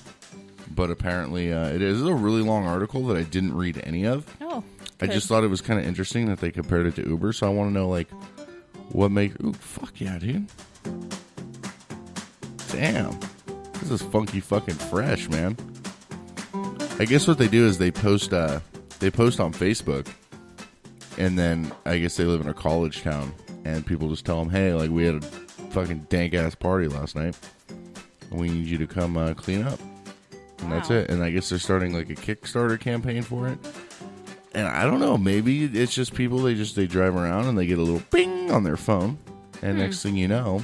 S7: but apparently uh, it is. This is a really long article that I didn't read any of.
S8: Oh,
S7: I just thought it was kind of interesting that they compared it to Uber. So I want to know like what make. Ooh, fuck yeah, dude! Damn, this is funky fucking fresh, man. I guess what they do is they post. Uh, they post on Facebook and then I guess they live in a college town, and people just tell them, "Hey, like we had a fucking dank ass party last night, we need you to come uh, clean up." And that's it. And I guess they're starting like a Kickstarter campaign for it. And I don't know, maybe it's just people they just they drive around and they get a little ping on their phone, and
S8: Hmm.
S7: next thing you know,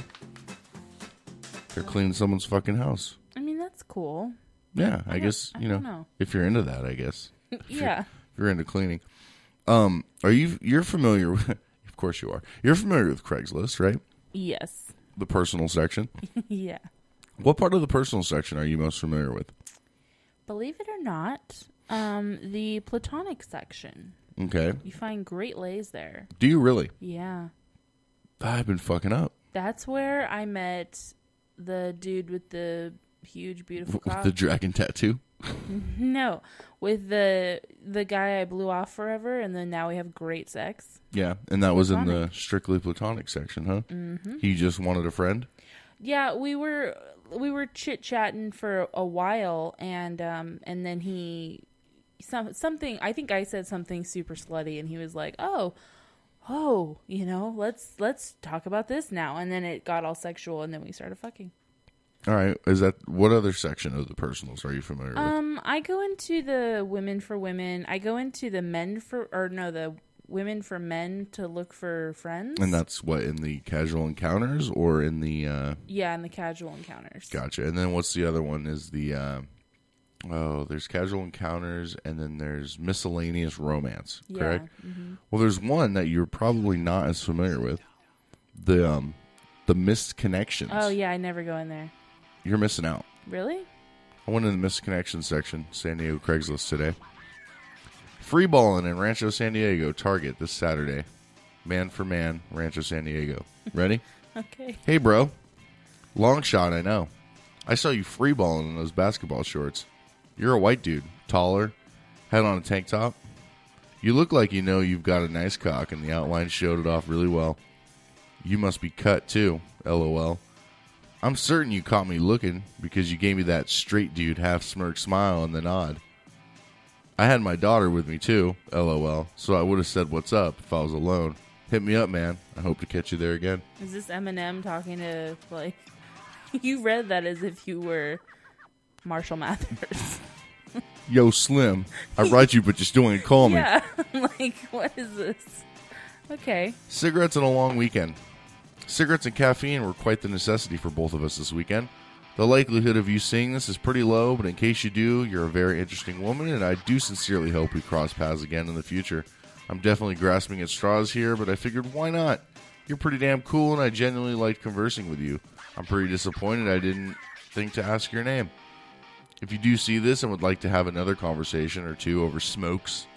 S7: they're cleaning someone's fucking house.
S8: I mean that's cool.
S7: Yeah, I,
S8: don't-
S7: guess
S8: I
S7: you know,
S8: know.
S7: if you're into that, I guess. <laughs> If you're-
S8: Yeah.
S7: if you're into cleaning. Um, are you you're familiar with <laughs> of course you are. You're familiar with Craigslist, right?
S8: Yes.
S7: The personal section. <laughs>
S8: yeah.
S7: What part of the personal section are you most familiar with?
S8: Believe it or not, um, the platonic section.
S7: Okay.
S8: You find great lays there.
S7: Do you really?
S8: Yeah.
S7: I've been fucking up.
S8: That's where I met the dude with the huge, beautiful
S7: With
S8: cock.
S7: the dragon tattoo. <laughs>
S8: no, with the the guy I blew off forever, and then now we have great sex.
S7: Yeah, and that was in the strictly platonic section, huh?
S8: Mhm.
S7: He just wanted a friend.
S8: Yeah, we were we were chit chatting for a while, and um, and then he some something. I think I said something super slutty, and he was like, "Oh, oh, you know, let's let's talk about this now." And then it got all sexual, and then we started fucking.
S7: All right, is that what other section of the personals are you familiar with?
S8: Um, I go into the women for women. I go into the men for, or no, the women for men to look for friends.
S7: And that's what in the casual encounters or in the uh
S8: yeah, in the casual encounters.
S7: Gotcha. And then what's the other one? Is the uh, oh, there's casual encounters, and then there's miscellaneous romance.
S8: Yeah,
S7: Correct.
S8: mhm.
S7: Well, there's one that you're probably not as familiar with. The um, the missed connections.
S8: Oh yeah, I never go in there.
S7: You're missing out.
S8: Really?
S7: I went in the missed connections section, San Diego Craigslist today. Free balling in Rancho San Diego, Target this Saturday. Man for man, Rancho San Diego. <laughs> Ready?
S8: Okay.
S7: Hey, bro. Long shot, I know. I saw you free balling in those basketball shorts. You're a white dude, taller, had on a tank top. You look like you know you've got a nice cock, and the outline showed it off really well. You must be cut too, lol. I'm certain you caught me looking because you gave me that straight dude half smirk smile and the nod. I had my daughter with me too, lol, so I would have said what's up if I was alone. Hit me up, man. I hope to catch you there again.
S8: Is this Eminem talking to like? <laughs> You read that as if you were Marshall Mathers. <laughs>
S7: Yo, Slim, I write you, but you still ain't call me.
S8: Yeah, <laughs> like what is this? Okay.
S7: Cigarettes and a long weekend. Cigarettes and caffeine were quite the necessity for both of us this weekend. The likelihood of you seeing this is pretty low, but in case you do, you're a very interesting woman, and I do sincerely hope we cross paths again in the future. I'm definitely grasping at straws here, but I figured why not? You're pretty damn cool, and I genuinely liked conversing with you. I'm pretty disappointed I didn't think to ask your name. If you do see this and would like to have another conversation or two over smokes,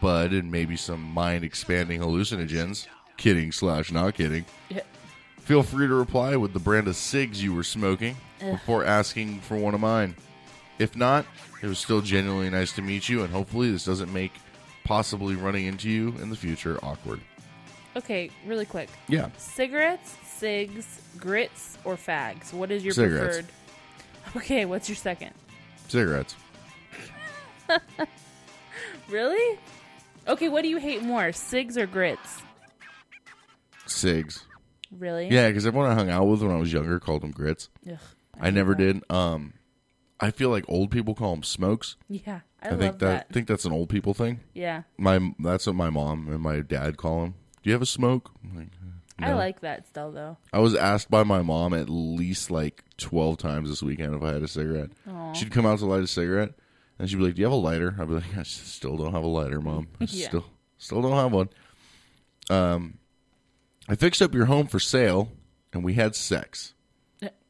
S7: bud, and maybe some mind expanding hallucinogens, kidding slash not kidding,
S8: Yeah.
S7: feel free to reply with the brand of cigs you were smoking
S8: Ugh.
S7: before asking for one of mine. If not, it was still genuinely nice to meet you, and hopefully this doesn't make possibly running into you in the future awkward.
S8: Okay, really quick.
S7: Yeah.
S8: Cigarettes, cigs, grits, or fags? What is your
S7: Cigarettes.
S8: preferred? Okay, what's your second?
S7: Cigarettes. <laughs>
S8: Really? Okay, what do you hate more, cigs or grits?
S7: Cigs.
S8: Really?
S7: Yeah, because everyone I hung out with when I was younger called them grits.
S8: Ugh,
S7: I, never did. Um, I feel like old people call them smokes.
S8: Yeah, I
S7: think
S8: love that.
S7: I think that's an old people thing.
S8: Yeah.
S7: my that's what my mom and my dad call them. Do you have a smoke? I'm like,
S8: I like that still though.
S7: I was asked by my mom at least like twelve times this weekend if I had a cigarette.
S8: Aw.
S7: She'd come out to light a cigarette, and she'd be like, "Do you have a lighter?" I'd be like, "I still don't have a lighter, mom. I <laughs>
S8: Yeah.
S7: Still, still don't have one." Um, I fixed up your home for sale, and we had sex,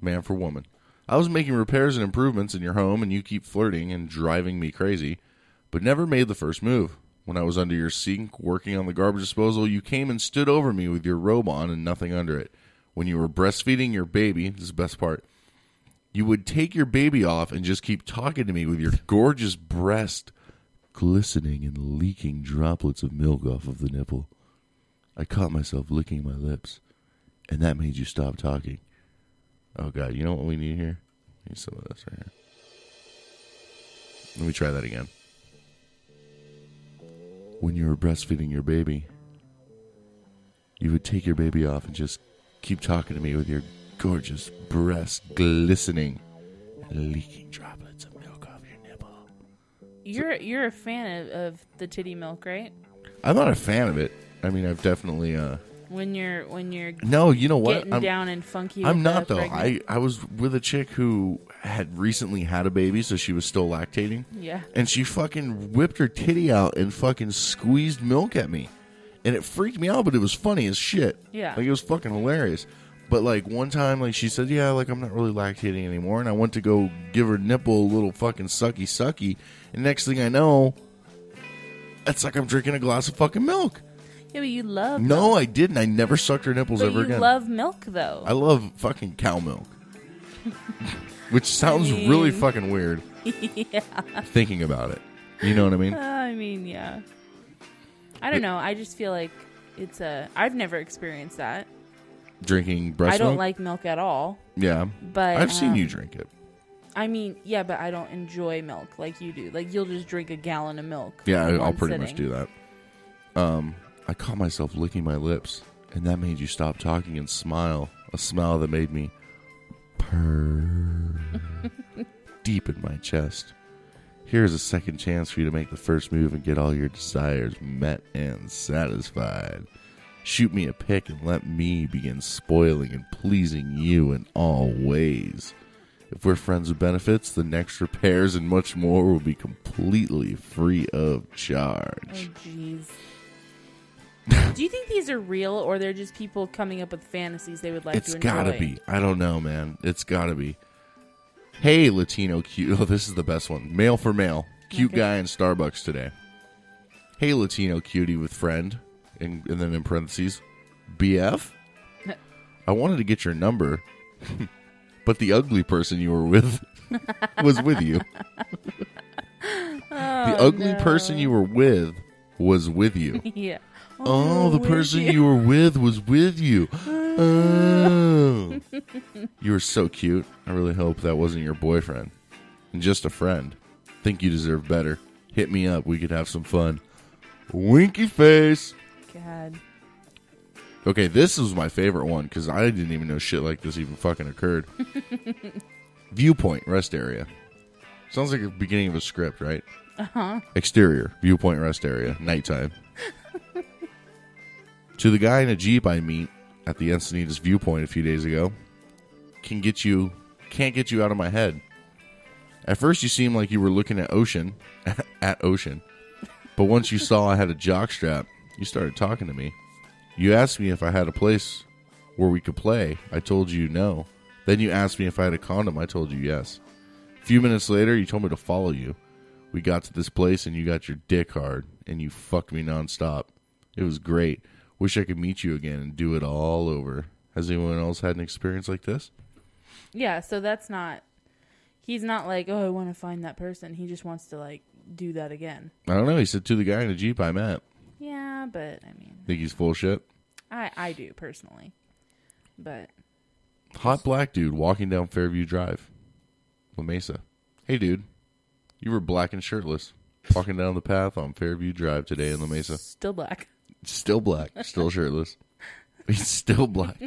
S7: man for woman. I was making repairs and improvements in your home, and you keep flirting and driving me crazy, but never made the first move. When I was under your sink working on the garbage disposal, you came and stood over me with your robe on and nothing under it. When you were breastfeeding your baby, this is the best part, you would take your baby off and just keep talking to me with your gorgeous breast glistening and leaking droplets of milk off of the nipple. I caught myself licking my lips, and that made you stop talking. Oh god, you know what we need here? We need some of this right here. Let me try that again. When you were breastfeeding your baby, you would take your baby off and just keep talking to me with your gorgeous breast glistening and leaking droplets of milk off your nipple.
S8: You're you're a fan of, of the titty milk, right?
S7: I'm not a fan of it. I mean, I've definitely uh
S8: When you're when you're
S7: No, you know what?
S8: getting
S7: I'm-
S8: down and funky.
S7: I'm not though.
S8: pregnant-
S7: I I was with a chick who had recently had a baby, so she was still lactating.
S8: Yeah.
S7: And she fucking whipped her titty out and fucking squeezed milk at me, and it freaked me out. But it was funny as shit.
S8: Yeah.
S7: Like it was fucking hilarious. But like one time, like she said, "Yeah, like I'm not really lactating anymore," and I went to go give her nipple a little fucking sucky sucky, and next thing I know, it's like I'm drinking a glass of fucking milk.
S8: Yeah, but you love
S7: No, I didn't. I never sucked her nipples
S8: but
S7: ever
S8: you
S7: again.
S8: love milk though.
S7: I love fucking cow milk. <laughs> Which sounds
S8: I
S7: really fucking weird <laughs>
S8: yeah.
S7: thinking about it. You know what I mean?
S8: I mean, yeah. I don't know. I just feel like it's a. I've never experienced that.
S7: Drinking breast
S8: I don't
S7: milk?
S8: like milk at all.
S7: Yeah.
S8: But
S7: I've seen
S8: um,
S7: you drink it.
S8: I mean, yeah, but I don't enjoy milk like you do. Like you'll just drink a gallon of milk.
S7: Yeah, I'll pretty much do that. Um, I caught myself licking my lips, and that made you stop talking and smile. A smile that made me purr <laughs> deep in my chest. Here's a second chance for you to make the first move and get all your desires met and satisfied. Shoot me a pic and let me begin spoiling and pleasing you in all ways. If we're friends with benefits, the next repairs and much more will be completely free of
S8: Oh,
S7: charge.
S8: jeez. <laughs> do you think these are real, or they're just people coming up with fantasies they would like
S7: it's
S8: to enjoy?
S7: gotta be. I don't know, man. It's gotta be. Hey, Latino cute. <laughs> Oh, this is the best one. Male for male. Cute
S8: Okay.
S7: guy in Starbucks today. Hey, Latino cutie with friend. And, and then in parentheses, BF? <laughs> I wanted to get your number, but the ugly person you were with was with you. the oh, ugly person you were with was with you.
S8: yeah.
S7: Oh, the person
S8: you.
S7: you. were with was with you. <laughs> Oh. you were so cute. I really hope that wasn't your boyfriend. And just a friend. Think you deserve better. Hit me up. We could have some fun. Winky face.
S8: God.
S7: Okay, this was my favorite one because I didn't even know shit like this even fucking occurred. <laughs> Viewpoint, rest area. Sounds like the beginning of a script, right?
S8: Uh huh.
S7: Exterior, viewpoint rest area, nighttime. To the guy in a Jeep I meet at the Encinitas viewpoint a few days ago, can get you can't get you out of my head. At first you seemed like you were looking at ocean <laughs> at ocean. But once you saw I had a jock strap, you started talking to me. You asked me if I had a place where we could play. I told you no. Then you asked me if I had a condom. I told you yes. A few minutes later, you told me to follow you. We got to this place and you got your dick hard and you fucked me nonstop. It was great. Wish I could meet you again and do it all over. Has anyone else had an experience like this?
S8: Yeah. So that's not. He's not like, oh, I want to find that person. He just wants to like do that again.
S7: I don't know. He said to the guy in the Jeep I met.
S8: Yeah, but I mean,
S7: Think he's full of shit?
S8: I I do personally, but
S7: Hot black dude walking down Fairview Drive, La Mesa. Hey, dude, you were black and shirtless, walking down the path on Fairview Drive today in La Mesa.
S8: still black.
S7: Still black, still shirtless. <laughs> He's still black.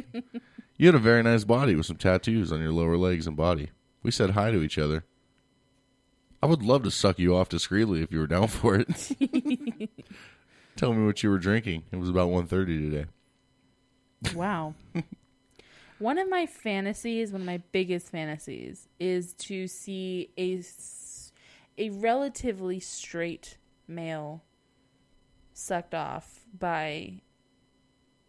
S7: You had a very nice body with some tattoos on your lower legs and body. We said hi to each other. I would love to suck you off discreetly if you were down for it. <laughs> Tell me what you were drinking. It was about 1.30 today.
S8: Wow. <laughs> one of my fantasies, one of my biggest fantasies, is to see a, a relatively straight male sucked off by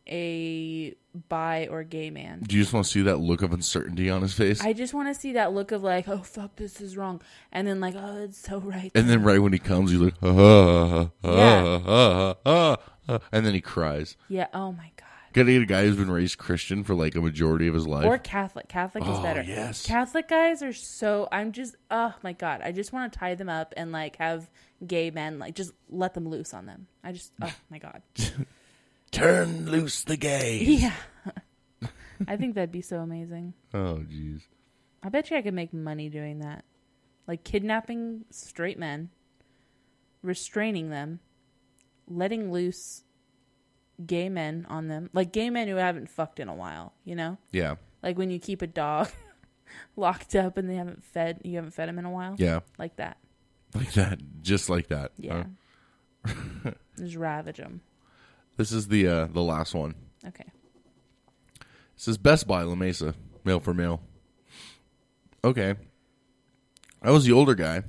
S8: a bi or gay man.
S7: Do you just want to see that look of uncertainty on his face?
S8: I just want to see that look of like, oh fuck, this is wrong, and then like, oh, it's so right.
S7: and then right when he comes, he's like, ah, ah, ah,
S8: Yeah.
S7: ah, ah, ah, and then he cries.
S8: yeah. Oh my god.
S7: Gotta get a guy who's been raised Christian for like a majority of his life.
S8: Or Catholic. Catholic is
S7: Oh,
S8: better.
S7: yes.
S8: Catholic guys are so. I'm just. Oh my god. I just want to tie them up and like have gay men like just let them loose on them. I just. Oh <laughs> my god.
S7: Turn loose the gay. <laughs>
S8: Yeah. <laughs> I think that'd be so amazing.
S7: Oh, jeez.
S8: I bet you I could make money doing that. Like kidnapping straight men, restraining them, letting loose gay men on them. Like gay men who haven't fucked in a while, you know?
S7: Yeah.
S8: Like when you keep a dog locked up and they haven't fed you haven't fed him in a while.
S7: Yeah.
S8: Like that.
S7: Like that. Just like that.
S8: Yeah.
S7: Huh? <laughs>
S8: Just ravage them.
S7: This is the uh, the last one.
S8: Okay.
S7: It says Best Buy La Mesa, male for male. Okay. I was the older guy,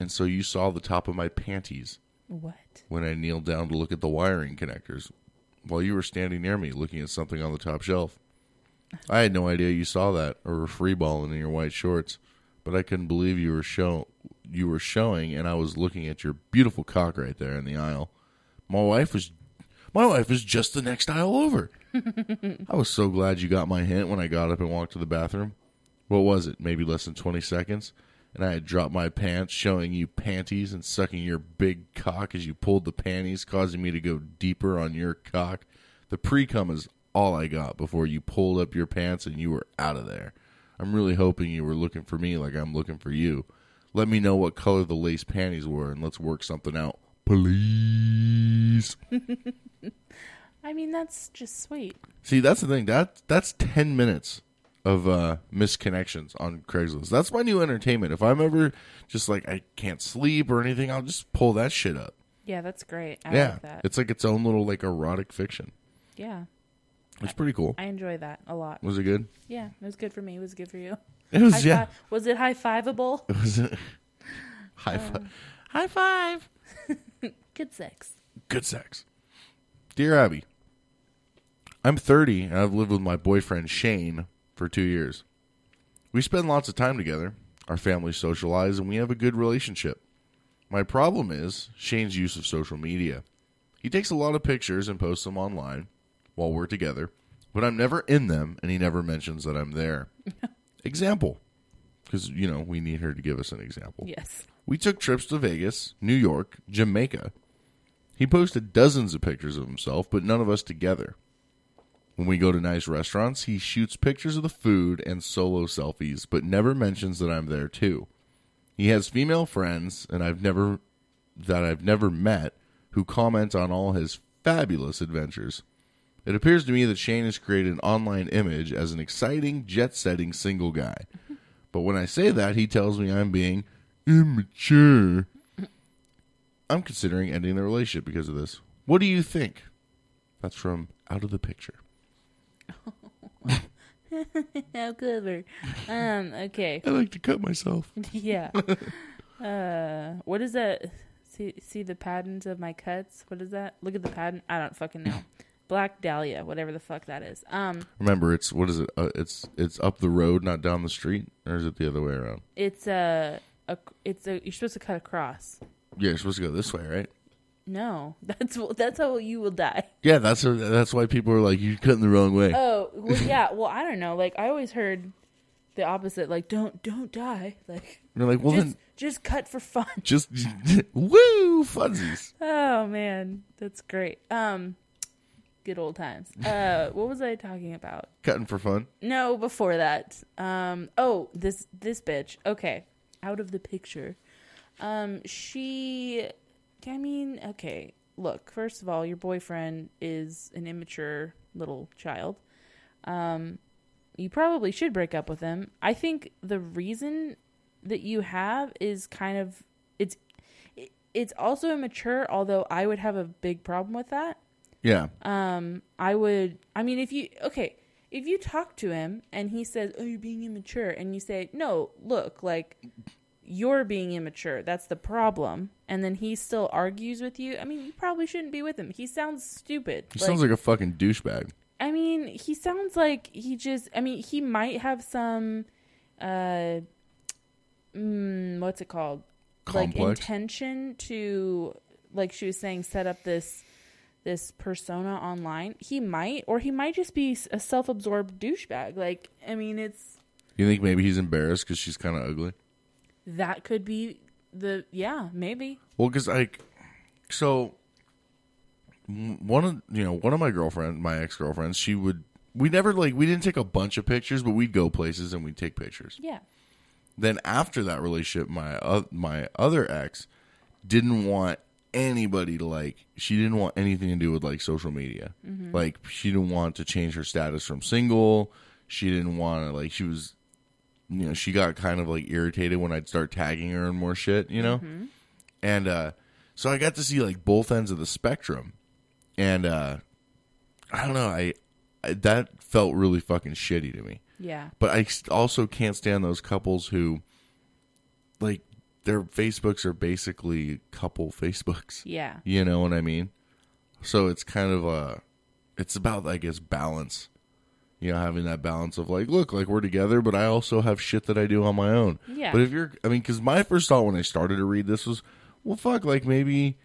S7: and so you saw the top of my panties
S8: What?
S7: when I kneeled down to look at the wiring connectors while you were standing near me looking at something on the top shelf. I had no idea you saw that or were freeballing in your white shorts, but I couldn't believe you were show you were showing and I was looking at your beautiful cock right there in the aisle. My wife was my wife was just the next aisle over. <laughs> I was so glad you got my hint when I got up and walked to the bathroom. What was it? Maybe less than 20 seconds? And I had dropped my pants, showing you panties and sucking your big cock as you pulled the panties, causing me to go deeper on your cock. The pre cum is all I got before you pulled up your pants and you were out of there. I'm really hoping you were looking for me like I'm looking for you. Let me know what color the lace panties were and let's work something out. Please. <laughs>
S8: I mean, that's just sweet.
S7: See, that's the thing. That that's ten minutes of uh misconnections on Craigslist. That's my new entertainment. If I'm ever just like I can't sleep or anything, I'll just pull that shit up.
S8: Yeah, that's great. I
S7: yeah,
S8: like that.
S7: it's like its own little like erotic fiction.
S8: yeah.
S7: It's pretty cool.
S8: I enjoy that a lot.
S7: Was it good?
S8: Yeah, it was good for me. It was good for you. <laughs>
S7: It was,
S8: High
S7: yeah.
S8: fi- was it <laughs> high um. fiveable?
S7: Was it high five? high <laughs> five.
S8: Good sex.
S7: Good sex. Dear Abby, I'm 30 and I've lived with my boyfriend Shane for two years. We spend lots of time together. Our families socialize and we have a good relationship. My problem is Shane's use of social media. He takes a lot of pictures and posts them online while we're together, but I'm never in them and he never mentions that I'm there. <laughs> example. Because, you know, we need her to give us an example.
S8: Yes.
S7: We took trips to Vegas, New York, Jamaica. He posted dozens of pictures of himself, but none of us together. When we go to nice restaurants, he shoots pictures of the food and solo selfies, but never mentions that I'm there too. He has female friends and I've never that I've never met who comment on all his fabulous adventures. It appears to me that Shane has created an online image as an exciting, jet-setting single guy. But when I say that, he tells me I'm being immature. I'm considering ending the relationship because of this. What do you think? That's from Out of the Picture. <laughs>
S8: How clever. Um, okay.
S7: I like to cut myself. <laughs>
S8: yeah. Uh, what is that? See, see the patterns of my cuts. What is that? Look at the pattern. I don't fucking know. Black Dahlia, whatever the fuck that is. Um,
S7: Remember, it's what is it? Uh, it's it's up the road, not down the street, or is it the other way around?
S8: it's a, a, it's a. You're supposed to cut across.
S7: Yeah, you're supposed to go this way, right?
S8: No, <laughs> that's that's how you will die.
S7: Yeah, that's that's why people are like, you're cutting the wrong way.
S8: Oh, well, <laughs> yeah. Well, I don't know. Like I always heard the opposite. Like don't don't die. <laughs> Like
S7: You're like, well
S8: just,
S7: then,
S8: just cut for fun.
S7: just woo funsies.
S8: Oh man, that's great. Um, good old times. <laughs> Uh, what was I talking about?
S7: Cutting for fun.
S8: No, before that. Um, oh, this this bitch. Okay, out of the picture. Um, she. I mean, okay. Look, first of all, your boyfriend is an immature little child. Um, you probably should break up with him. I think the reason that you have is kind of it's it's also immature. Although I would have a big problem with that.
S7: Yeah.
S8: Um, I would. I mean, if you okay, if you talk to him and he says, "Oh, you're being immature," and you say, "No, look, like you're being immature. That's the problem. And then he still argues with you. I mean, you probably shouldn't be with him. He sounds stupid.
S7: He sounds like a fucking douchebag.
S8: I mean, he sounds like he just. I mean, he might have some. uh mm, What's it called? Like intention to, like she was saying, set up this this persona online. He might, or he might just be a self-absorbed douchebag. Like, I mean, it's
S7: You think maybe he's embarrassed because she's kind of ugly?
S8: that could be the yeah maybe
S7: Well, because like, so one of you know one of my girlfriend, my ex girlfriends, she would. We never like we didn't take a bunch of pictures, but we'd go places and we'd take pictures.
S8: yeah
S7: Then after that relationship, my uh, my other ex didn't want anybody to like. She didn't want anything to do with like social media.
S8: Mhm.
S7: Like she didn't want to change her status from single. She didn't want to like. She was, you know, she got kind of like irritated when I'd start tagging her and more shit. You know,
S8: Mhm.
S7: and uh, so I got to see like both ends of the spectrum, and uh, I don't know. I, I that felt really fucking shitty to me.
S8: Yeah.
S7: But I also can't stand those couples who, like, their Facebooks are basically couple Facebooks.
S8: Yeah.
S7: You know what I mean? So it's kind of a, it's about I guess balance. You know, having that balance of like, look, like we're together, but I also have shit that I do on my own.
S8: Yeah.
S7: But if you're, I mean, because my first thought when I started to read this was, well, fuck, like maybe,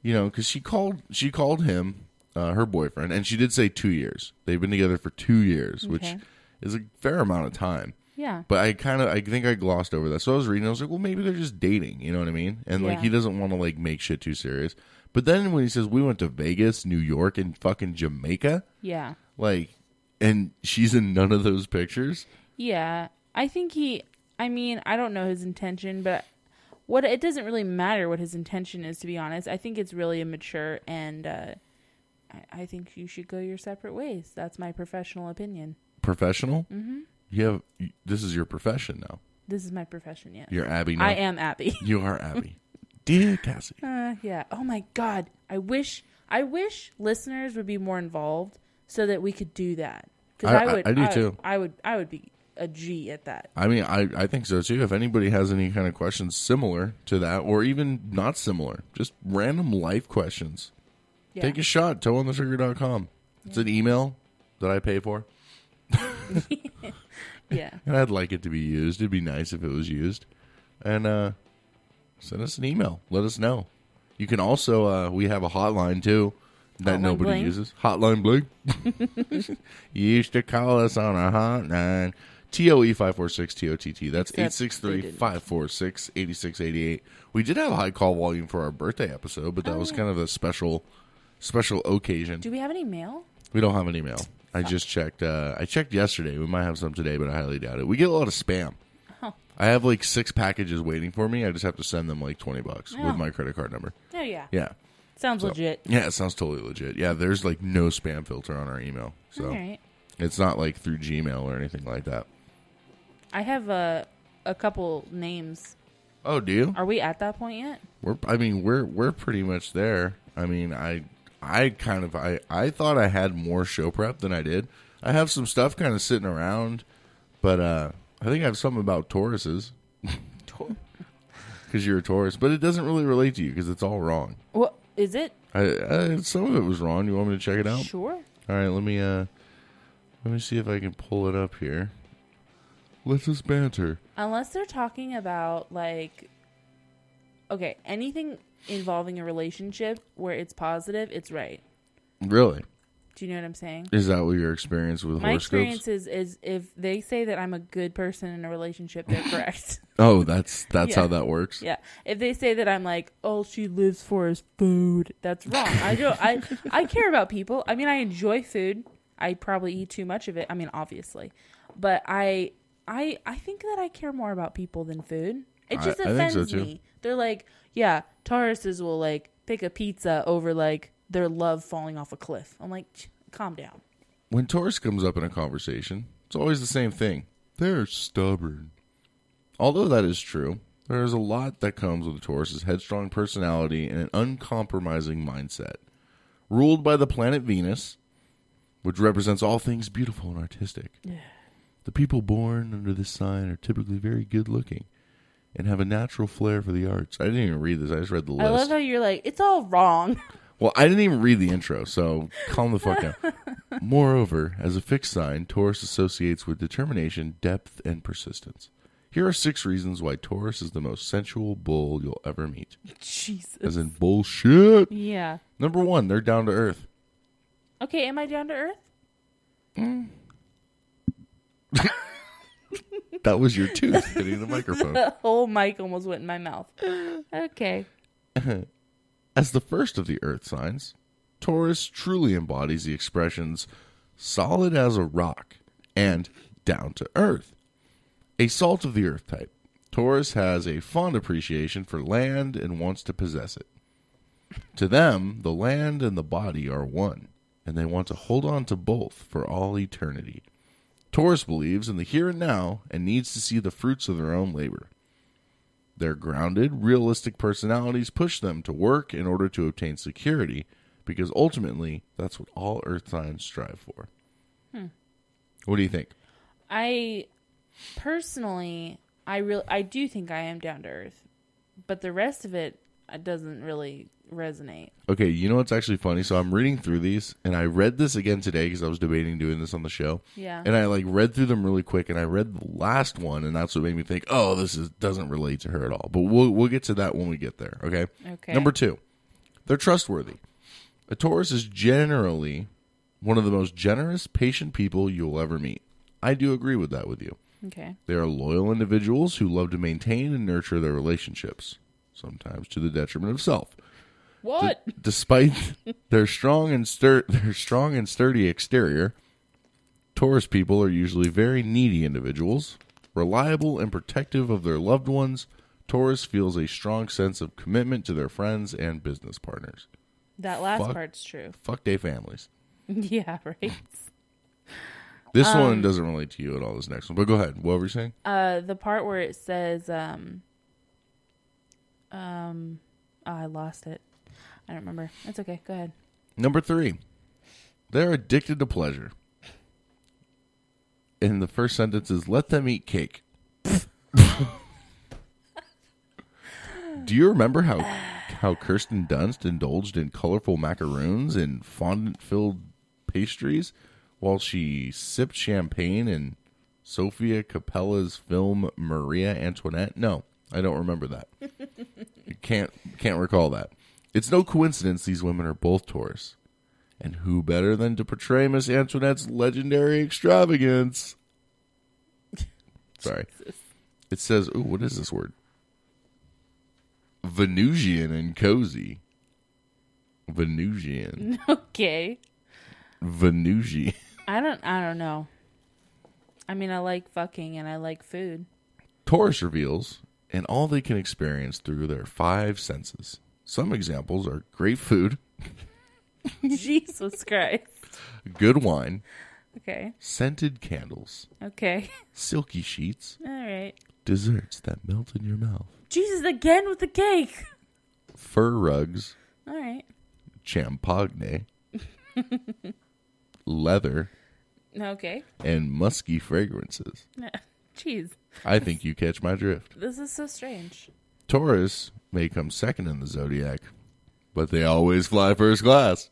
S7: you know, because she called, she called him, uh, her boyfriend, and she did say two years. They've been together for two years, which is a fair amount of time.
S8: Yeah.
S7: But I kind of, I think I glossed over that. So I was reading, I was like, well, maybe they're just dating. You know what I mean? And like,
S8: Yeah.
S7: he doesn't want to like make shit too serious. But then when he says we went to Vegas, New York, and fucking Jamaica,
S8: yeah
S7: like, and she's in none of those pictures.
S8: Yeah, I think he. I mean, I don't know his intention, but what it doesn't really matter what his intention is. To be honest, I think it's really immature, and uh, I, I think you should go your separate ways. That's my professional opinion.
S7: Professional.
S8: Mhm.
S7: You have this is your profession now.
S8: This is my profession. Yes,
S7: You're Abby. Now.
S8: I am Abby. <laughs>
S7: You are Abby. Dear Cassie.
S8: Uh, yeah. Oh my God. I wish. I wish listeners would be more involved so that we could do that. Because
S7: I-
S8: I,
S7: I-
S8: would.
S7: I do too.
S8: I would. I would be a G at that.
S7: I mean, I, I think so too. If anybody has any kind of questions similar to that, or even not similar, just random life questions,
S8: Yeah.
S7: take a shot. Toeonthetrigger.com. It's an email that I pay for. <laughs> <laughs>
S8: Yeah. <laughs>
S7: And I'd like it to be used. It'd be nice if it was used. And uh, send us an email. Let us know. You can also, uh, we have a hotline too that
S8: Hotline
S7: nobody
S8: bling.
S7: uses. Hotline Bling. <laughs> you used to call us on a hotline. TOE 546 TOTT. That's
S8: Except they
S7: 863
S8: didn't.
S7: 546 8688. We did have a high call volume for our birthday episode, but that
S8: Oh,
S7: was kind of a special special occasion.
S8: Do we have any mail?
S7: We don't have an email. I just checked. Uh, I checked yesterday. We might have some today, but I highly doubt it. We get a lot of spam.
S8: Oh.
S7: I have like six packages waiting for me. I just have to send them like twenty bucks
S8: Oh.
S7: with my credit card number.
S8: Oh yeah.
S7: Yeah.
S8: Sounds
S7: So-
S8: legit.
S7: Yeah, it sounds totally legit. Yeah, there's like no spam filter on our email, so
S8: All right.
S7: it's not like through Gmail or anything like that.
S8: I have a a couple names.
S7: Oh, do you?
S8: Are we at that point yet?
S7: We're. I mean, we're we're pretty much there. I mean, I I kind of I I thought I had more show prep than I did. I have some stuff kind of sitting around, but uh I think I have something about Tauruses. <laughs> Because you're a Taurus, but it doesn't really relate to you because it's all wrong.
S8: What is it?
S7: I, I some of it was wrong. You want me to check it out?
S8: Sure.
S7: All right, let me uh let me see if I can pull it up here. Let's just banter.
S8: Unless they're talking about like okay, anything involving a relationship where it's positive, it's right.
S7: Really?
S8: Do you know what I'm saying?
S7: Is that what your experience with
S8: My
S7: horoscopes?
S8: experience is, is if they say that I'm a good person in a relationship, they're correct. <laughs>
S7: Oh, that's that's
S8: Yeah.
S7: how that works.
S8: Yeah. If they say that I'm like, all she lives for is food, that's wrong. I do I I care about people. I mean, I enjoy food. I probably eat too much of it. I mean, obviously, but I I I think that I care more about people than food. It
S7: I-
S8: just
S7: I think so,
S8: offends
S7: too.
S8: me. They're like, yeah, Tauruses will like pick a pizza over like their love falling off a cliff. I'm like, calm down.
S7: When Taurus comes up in a conversation, it's always the same thing. They're stubborn. Although that is true, there is a lot that comes with a Taurus's headstrong personality and an uncompromising mindset. Ruled by the planet Venus, which represents all things beautiful and artistic. The people born under this sign are typically very good looking and have a natural flair for the arts. I didn't even read this. I just read the list.
S8: I love how you're like, it's all wrong. <laughs>
S7: Well, I didn't even read the intro, so calm the fuck down. <laughs> Moreover, as a fixed sign, Taurus associates with determination, depth, and persistence. Here are six reasons why Taurus is the most sensual bull you'll ever meet.
S8: Jesus.
S7: As in bullshit.
S8: Yeah.
S7: Number one, they're down to earth.
S8: Okay, am I down to earth? Mm. <laughs>
S7: That was your tooth hitting the microphone. <laughs>
S8: the whole mic almost went in my mouth. Okay. <laughs>
S7: As the first of the earth signs, Taurus truly embodies the expressions solid as a rock and down to earth. A salt of the earth type, Taurus has a fond appreciation for land and wants to possess it. To them, the land and the body are one, and they want to hold on to both for all eternity. Taurus believes in the here and now and needs to see the fruits of their own labor. Their grounded, realistic personalities push them to work in order to obtain security because ultimately that's what all earth signs strive for.
S8: Hmm.
S7: What do you think?
S8: I personally, I really, I do think I am down to earth, but the rest of it doesn't really resonate.
S7: Okay, you know what's actually funny? So I'm reading through these, and I read this again today because I was debating doing this on the show.
S8: Yeah.
S7: And I like read through them really quick, and I read the last one, and that's what made me think, oh, this is doesn't relate to her at all. But we'll we'll get to that when we get there. Okay.
S8: Okay.
S7: Number two, they're trustworthy. A Taurus is generally one of the most generous, patient people you'll ever meet. I do agree with that with you.
S8: Okay.
S7: They are loyal individuals who love to maintain and nurture their relationships, sometimes to the detriment of self.
S8: What?
S7: D- despite their strong and stur- their strong and sturdy exterior, Taurus people are usually very needy individuals, reliable and protective of their loved ones. Taurus feels a strong sense of commitment to their friends and business partners.
S8: That last
S7: Fuck-
S8: part's true.
S7: Fuck day families. <laughs>
S8: yeah, right.
S7: This
S8: Um,
S7: one doesn't relate to you at all. This next one, but go ahead. What were you saying?
S8: Uh, the part where it says, um, um, oh, I lost it. I don't remember. That's okay. Go ahead.
S7: Number three, they're addicted to pleasure. And the first sentence is let them eat cake. <laughs> Do you remember how how Kirsten Dunst indulged in colorful macaroons and fondant filled pastries while she sipped champagne in Sofia Coppola's film Maria Antoinette? No, I don't remember that. <laughs> can't can't recall that. It's no coincidence these women are both Taurus. And who better than to portray Miss Antoinette's legendary extravagance? Sorry. It says, ooh, what is this word? Venusian and cozy. Venusian. <laughs>
S8: Okay.
S7: Venusian.
S8: I don't. I don't know. I mean, I like fucking and I like food.
S7: Taurus reveals and all they can experience through their five senses. Some examples are great food, <laughs>
S8: Jesus Christ.
S7: good wine,
S8: Okay.
S7: scented candles,
S8: Okay.
S7: silky sheets,
S8: All right.
S7: desserts that melt in your mouth,
S8: Jesus again with the cake.
S7: fur rugs,
S8: All right.
S7: champagne, <laughs> leather,
S8: Okay.
S7: and musky fragrances. <laughs>
S8: Jeez.
S7: I think you catch my drift.
S8: This is so strange.
S7: Taurus may come second in the zodiac, but they always fly first class.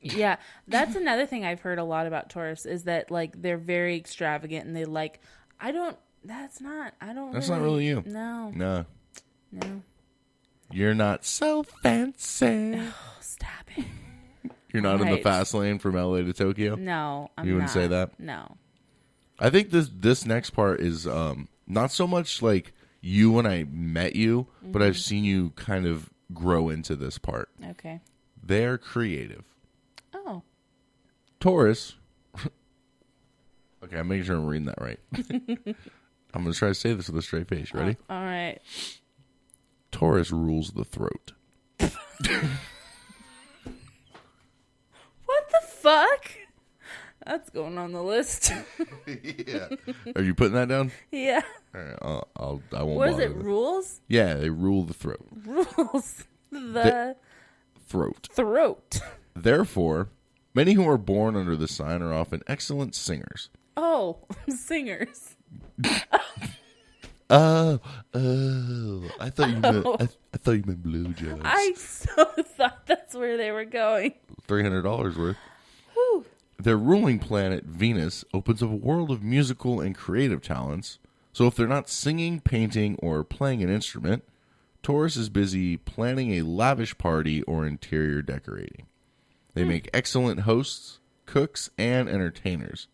S8: Yeah, that's another thing I've heard a lot about Taurus is that like they're very extravagant and they like I don't that's not I don't
S7: That's not really you.
S8: No.
S7: No.
S8: No.
S7: You're not so fancy.
S8: Oh, stop it. <laughs>
S7: You're not in the fast lane from LA to Tokyo?
S8: No, I'm
S7: you wouldn't say that?
S8: No.
S7: I think this this next part is um not so much like you when I met you, but I've
S8: Mhm.
S7: seen you kind of grow into this part.
S8: Okay.
S7: They're creative.
S8: Oh.
S7: Taurus. <laughs> okay, I'm making sure I'm reading that right. <laughs> I'm going to try to say this with a straight face. Ready?
S8: All right.
S7: Taurus rules the throat. <laughs>
S8: What the fuck? That's going on the list. <laughs> <laughs>
S7: yeah. Are you putting that down?
S8: Yeah.
S7: All right, I'll, I'll I won't.
S8: What is
S7: bother
S8: it?
S7: with
S8: Rules?
S7: Yeah, they rule the throat.
S8: Rules. <laughs> The
S7: Throat.
S8: throat.
S7: Therefore, many who are born under the sign are often excellent singers.
S8: Oh, singers.
S7: Oh, oh! I thought you meant. Oh. I, I thought you meant blowjobs.
S8: I so thought that's where they were going.
S7: Three hundred dollars worth.
S8: Whew.
S7: Their ruling planet, Venus, opens up a world of musical and creative talents. So if they're not singing, painting, or playing an instrument, Taurus is busy planning a lavish party or interior decorating. They hmm. make excellent hosts, cooks, and entertainers.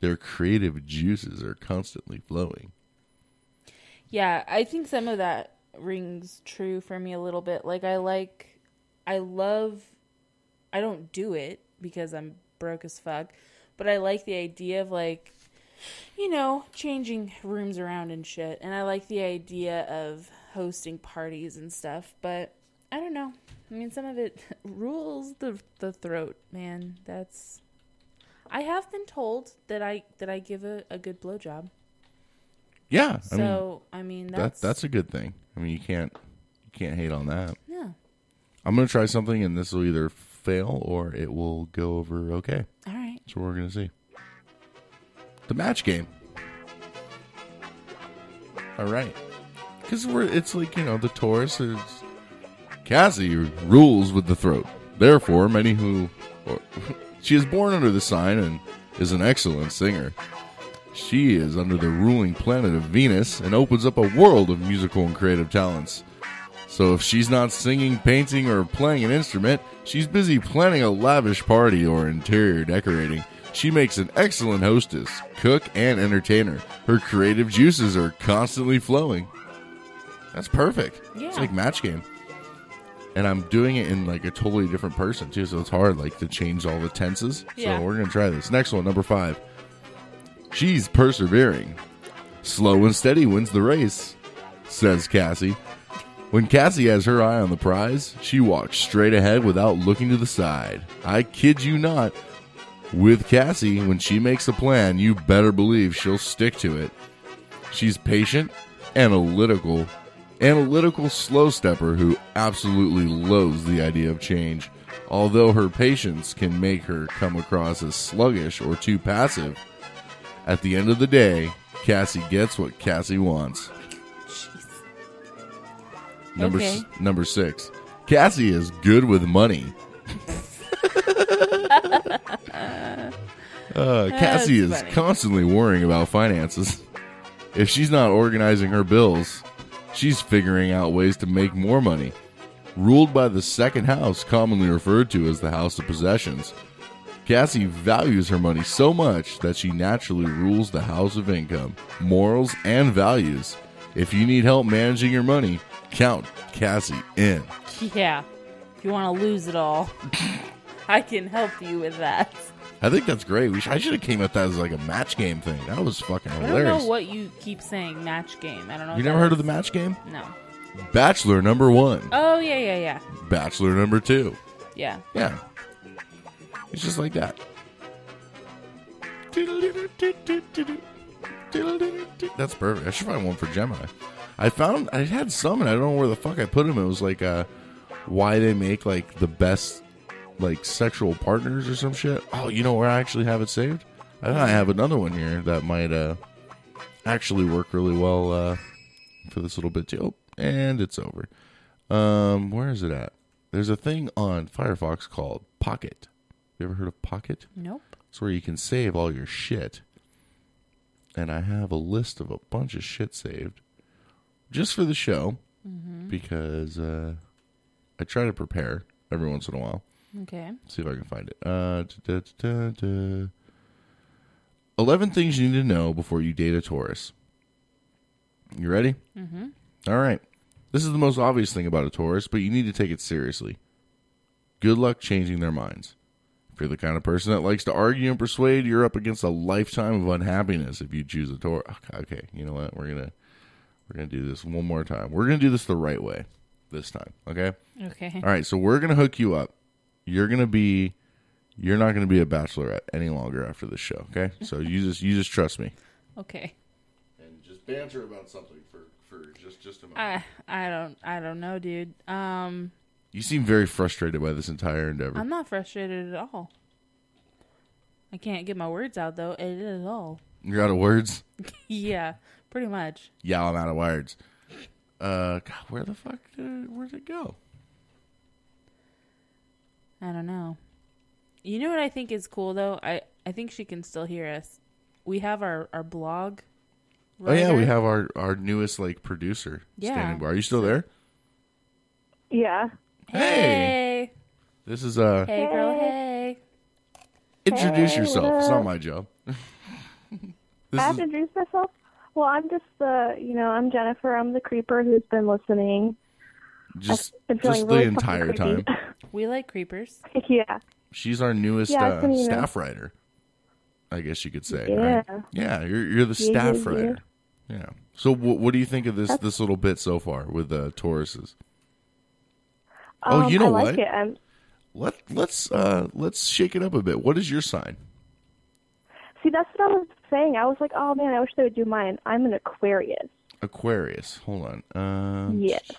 S7: Their creative juices are constantly flowing.
S8: Yeah, I think some of that rings true for me a little bit. Like I like I love I don't do it because I'm broke as fuck, but I like the idea of like you know, changing rooms around and shit. And I like the idea of hosting parties and stuff, but I don't know. I mean, some of it <laughs> rules the the throat, man. That's I have been told that I that I give a, a good blowjob.
S7: Yeah.
S8: So I mean, that's
S7: that, that's a good thing. I mean, you can't you can't hate on that.
S8: Yeah.
S7: I'm gonna try something, and this will either fail or it will go over okay.
S8: All right.
S7: So we're gonna see. The match game. All right, because we're it's like you know the Taurus is Cassie rules with the throat. Therefore, many who or, <laughs> she is born under the sign and is an excellent singer. She is under the ruling planet of Venus and opens up a world of musical and creative talents. So if she's not singing, painting, or playing an instrument, she's busy planning a lavish party or interior decorating. She makes an excellent hostess, cook, and entertainer. Her creative juices are constantly flowing. That's perfect.
S8: Yeah.
S7: It's like match game. And I'm doing it in like a totally different person too, so it's hard like to change all the tenses.
S8: Yeah.
S7: So we're gonna try this. Next one, number five. She's persevering. Slow and steady wins the race, says Cassie. When Cassie has her eye on the prize, she walks straight ahead without looking to the side. I kid you not. With Cassie, when she makes a plan, you better believe she'll stick to it. She's patient, analytical, analytical slow stepper who absolutely loathes the idea of change. Although her patience can make her come across as sluggish or too passive, at the end of the day, Cassie gets what Cassie wants. Number
S8: Okay.
S7: s- number six. Cassie is good with money. <laughs> Uh, Cassie is
S8: funny.
S7: constantly worrying about finances. If she's not organizing her bills, she's figuring out ways to make more money. Ruled by the second house, commonly referred to as the house of possessions, Cassie values her money so much that she naturally rules the house of income, morals, and values. If you need help managing your money, count Cassie in.
S8: Yeah. If you want to lose it all, <laughs> I can help you with that.
S7: I think that's great. We sh- I should have came up that as like a match game thing. That was fucking
S8: I don't
S7: hilarious.
S8: know what you keep saying match game. I don't know.
S7: You never
S8: that
S7: heard of the match game?
S8: No.
S7: Bachelor number one,
S8: Oh yeah, yeah, yeah,
S7: Bachelor number two.
S8: yeah.
S7: Yeah, it's just like that. That's perfect. I should find one for Gemini. I found I had some, and I don't know where the fuck I put them. It was like uh, why they make like the best like sexual partners or some shit. Oh, you know where I actually have it saved? I think I have another one here that might uh actually work really well uh for this little bit too. Oh, and it's over. Um, where is it at? There's a thing on Firefox called Pocket. You ever heard of Pocket?
S8: Nope.
S7: It's where you can save all your shit. And I have a list of a bunch of shit saved just for the show
S8: Mhm.
S7: because uh, I try to prepare every once in a while.
S8: Okay.
S7: See if I can find it. Uh, da, da, da, da. 11 things you need to know before you date a Taurus. You ready?
S8: Mm-hmm.
S7: All right. This is the most obvious thing about a Taurus, but you need to take it seriously. Good luck changing their minds. If you're the kind of person that likes to argue and persuade, you're up against a lifetime of unhappiness if you choose a Taurus. Okay, you know what? We're gonna we're gonna do this one more time. We're gonna do this the right way this time. Okay.
S8: Okay.
S7: All right. So we're gonna hook you up. You're gonna be. You're not gonna be a bachelorette any longer after this show. Okay. <laughs> So you just you just trust me.
S8: Okay.
S7: And just banter about something for for just just a moment.
S8: I I don't I don't know, dude. Um,
S7: You seem very frustrated by this entire endeavor.
S8: I'm not frustrated at all. I can't get my words out though at all.
S7: You're out of words. <laughs>
S8: yeah, Pretty much.
S7: Yeah, I'm out of words. Uh, God, where the fuck did it, where'd it go?
S8: I don't know. You know what I think is cool though? I I think she can still hear us. We have our our blog.
S7: Oh yeah, we have our our newest like producer
S8: Yeah.
S7: standing by. Are you still there?
S26: Yeah.
S8: Hey.
S7: This is uh
S8: Hey girl, hey.
S7: introduce
S26: Hey,
S7: yourself. It's not my job. <laughs>
S26: I have
S7: is
S26: to introduce myself. Well, I'm just the, you know, I'm Jennifer. I'm the creeper who's been listening.
S7: just
S26: I've been feeling
S7: just the
S26: really fucking
S7: entire time. <laughs>
S8: We like creepers.
S26: yeah.
S7: She's our newest
S26: Yeah,
S7: uh,
S26: it's been, you know-
S7: staff writer. I guess you could say.
S26: Yeah.
S7: Right? Yeah, you're you're the
S26: Yeah,
S7: staff
S26: yeah, yeah.
S7: writer. Yeah. So wh- what do you think of this
S26: That's-
S7: this little bit so far with the uh, Tauruses? Oh,
S26: Um,
S7: you know
S26: I like
S7: what?
S26: it. I'm,
S7: Let let's uh let's shake it up a bit. What is your sign?
S26: see, that's what I was saying. I was like, oh man, I wish they would do mine. I'm an Aquarius.
S7: Aquarius. Hold on. Uh,
S26: Yes.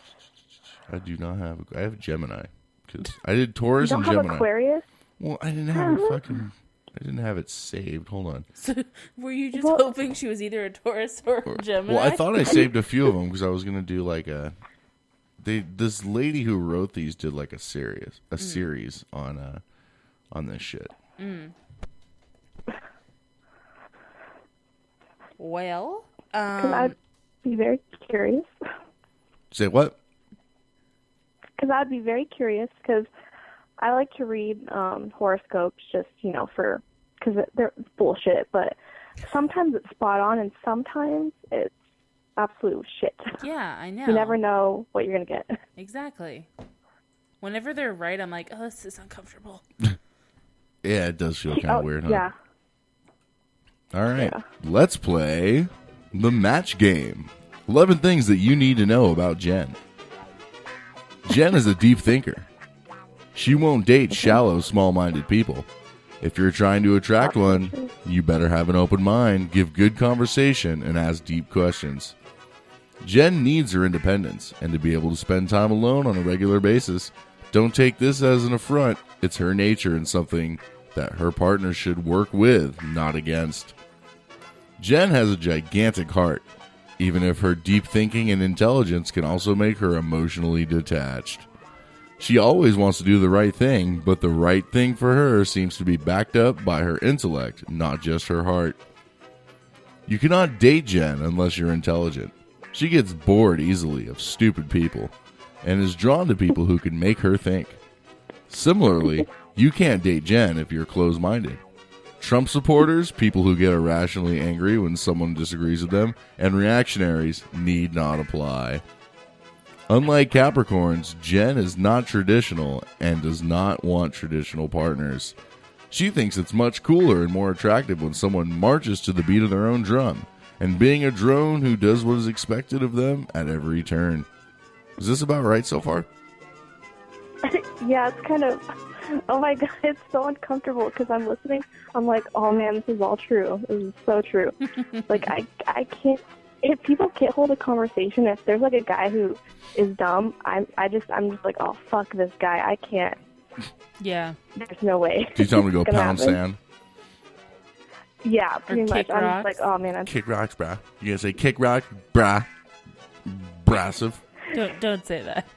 S7: I do not have. I have Gemini because I did Taurus
S26: you don't
S7: and
S26: have
S7: Gemini.
S26: Aquarius?
S7: Well, I didn't have it fucking. I didn't have it saved. Hold on.
S8: So <laughs> were you just
S26: Well-
S8: hoping she was either a Taurus or a Gemini?
S7: Well, I thought I <laughs> saved a few of them because I was gonna do like a. They this lady who wrote these did like a series a series on uh on this shit.
S8: Mm. Well,
S26: Because
S8: um,
S26: I'd be very curious.
S7: Say what?
S26: Because I'd be very curious because I like to read um, horoscopes just, you know, for because they're bullshit, but sometimes it's spot on and sometimes it's absolute shit.
S8: yeah, I know.
S26: You never know what you're going to get.
S8: Exactly. Whenever they're right, I'm like, oh, this is uncomfortable. <laughs>
S7: Yeah, it does feel kind of
S26: Oh,
S7: weird, huh?
S26: Yeah.
S7: All right, let's play the match game. 11 things that you need to know about Jen. Jen is a deep thinker. She won't date shallow, small minded people. If you're trying to attract one, you better have an open mind, give good conversation, and ask deep questions. Jen needs her independence and to be able to spend time alone on a regular basis. Don't take this as an affront. It's her nature and something that her partner should work with, not against. Jen has a gigantic heart, even if her deep thinking and intelligence can also make her emotionally detached. She always wants to do the right thing, but the right thing for her seems to be backed up by her intellect, not just her heart. You cannot date Jen unless you're intelligent. She gets bored easily of stupid people and is drawn to people who can make her think. Similarly, you can't date Jen if you're closed minded. Trump supporters, people who get irrationally angry when someone disagrees with them, and reactionaries need not apply. Unlike Capricorns, Jen is not traditional and does not want traditional partners. She thinks it's much cooler and more attractive when someone marches to the beat of their own drum, and being a drone who does what is expected of them at every turn. Is this about right so far? <laughs>
S26: yeah, it's kind of. Oh my god, <laughs> it's so uncomfortable because I'm listening. I'm like, oh man, this is all true. This is so true. <laughs> like I, I can't. If people can't hold a conversation, if there's like a guy who is dumb, I'm, I just, I'm just like, oh fuck this guy. I can't.
S8: Yeah.
S26: There's no way.
S7: Do you tell him to <laughs> go pound
S26: happen.
S7: sand?
S26: Yeah, pretty much. I'm
S8: rocks.
S26: just like, oh man, I'm.
S7: Kick rocks, brah. You gonna say kick rock, brah? Brassive.
S8: Don't don't say that.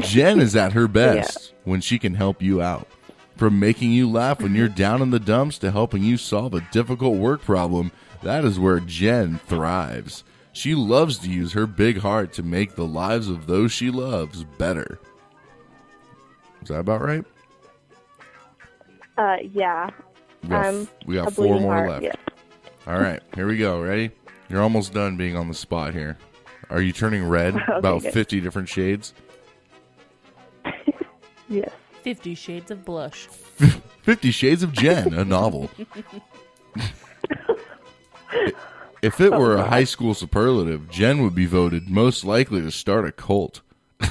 S7: Jen is at her <laughs> best when she can help you out. From making you laugh when you're down in the dumps to helping you solve a difficult work problem, that is where Jen thrives. She loves to use her big heart to make the lives of those she loves better. Is that about right?
S26: Uh, yeah.
S7: We got,
S26: I'm
S7: we got four more
S26: heart,
S7: left.
S26: yeah.
S7: All right, here we go. Ready? You're almost done being on the spot here. Are you turning red? <laughs>
S26: Okay,
S7: about
S26: good.
S7: 50 different shades?
S26: Yes.
S8: Fifty Shades of Blush. <laughs>
S7: Fifty Shades of Jen, a novel. <laughs> If it were a high school superlative, Jen would be voted most likely to start a cult. <laughs>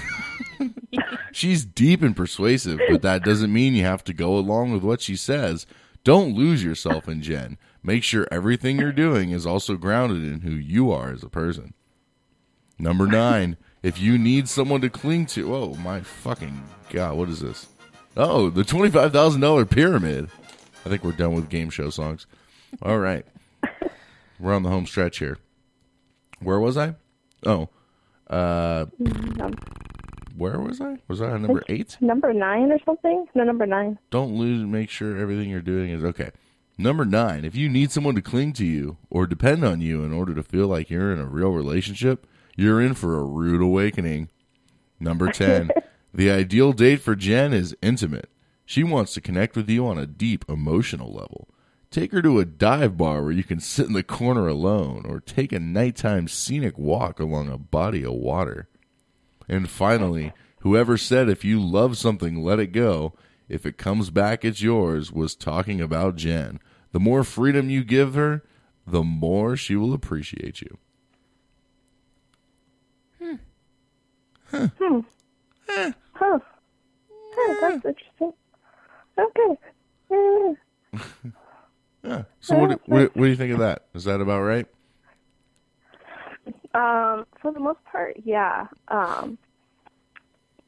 S7: She's deep and persuasive, but that doesn't mean you have to go along with what she says. Don't lose yourself in Jen. Make sure everything you're doing is also grounded in who you are as a person. Number nine, if you need someone to cling to, oh my fucking god, what is this? Oh, the twenty-five thousand dollar pyramid. I think we're done with game show songs. All right, we're on the home stretch here. Where was I? Oh, uh, where was I? Was I on number eight?
S26: number nine or something? No, number nine.
S7: Don't lose. Make sure everything you're doing is okay. Number nine. If you need someone to cling to you or depend on you in order to feel like you're in a real relationship, you're in for a rude awakening. Number ten. <laughs> the ideal date for Jen is intimate. She wants to connect with you on a deep emotional level. Take her to a dive bar where you can sit in the corner alone, or take a nighttime scenic walk along a body of water. And finally, whoever said if you love something, let it go. If it comes back, it's yours, was talking about Jen. The more freedom you give her, the more she will appreciate you.
S26: Huh. Huh, Huh. that's interesting. Okay. Yeah.
S7: Yeah. <laughs> So what, what, what do you think of that? Is that about right?
S26: Um, for the most part, yeah. Um,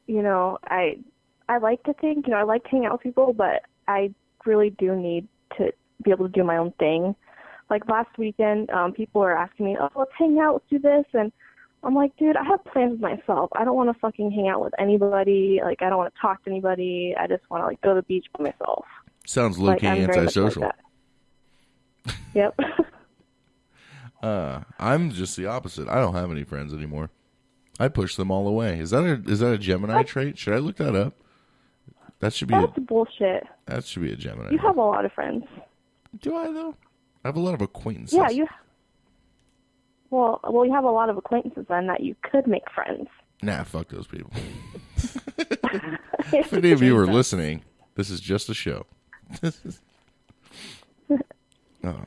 S26: you know, I I like to think, you know, I like to hang out with people, but I really do need to be able to do my own thing. Like last weekend, um, people were asking me, "Oh, let's hang out, let's do this," and I'm like, dude, I have plans with myself. I don't want to fucking hang out with anybody. Like, I don't want to talk to anybody. I just want to like go to the beach by myself.
S7: Sounds low
S26: Like,
S7: key
S26: I'm very much like
S7: antisocial.
S26: that. Yep. <laughs>
S7: Uh, I'm just the opposite. I don't have any friends anymore. I push them all away. Is that a is that a Gemini trait? Should I look that up? That should be a,
S26: That's bullshit.
S7: that should be a Gemini.
S26: You have a lot of friends.
S7: Do I though? I have a lot of acquaintances.
S26: Yeah, you. Well, well, you have a lot of acquaintances then that you could make friends.
S7: Nah, fuck those people. <laughs> if any of you are listening, this is just a show. This <laughs> is- oh,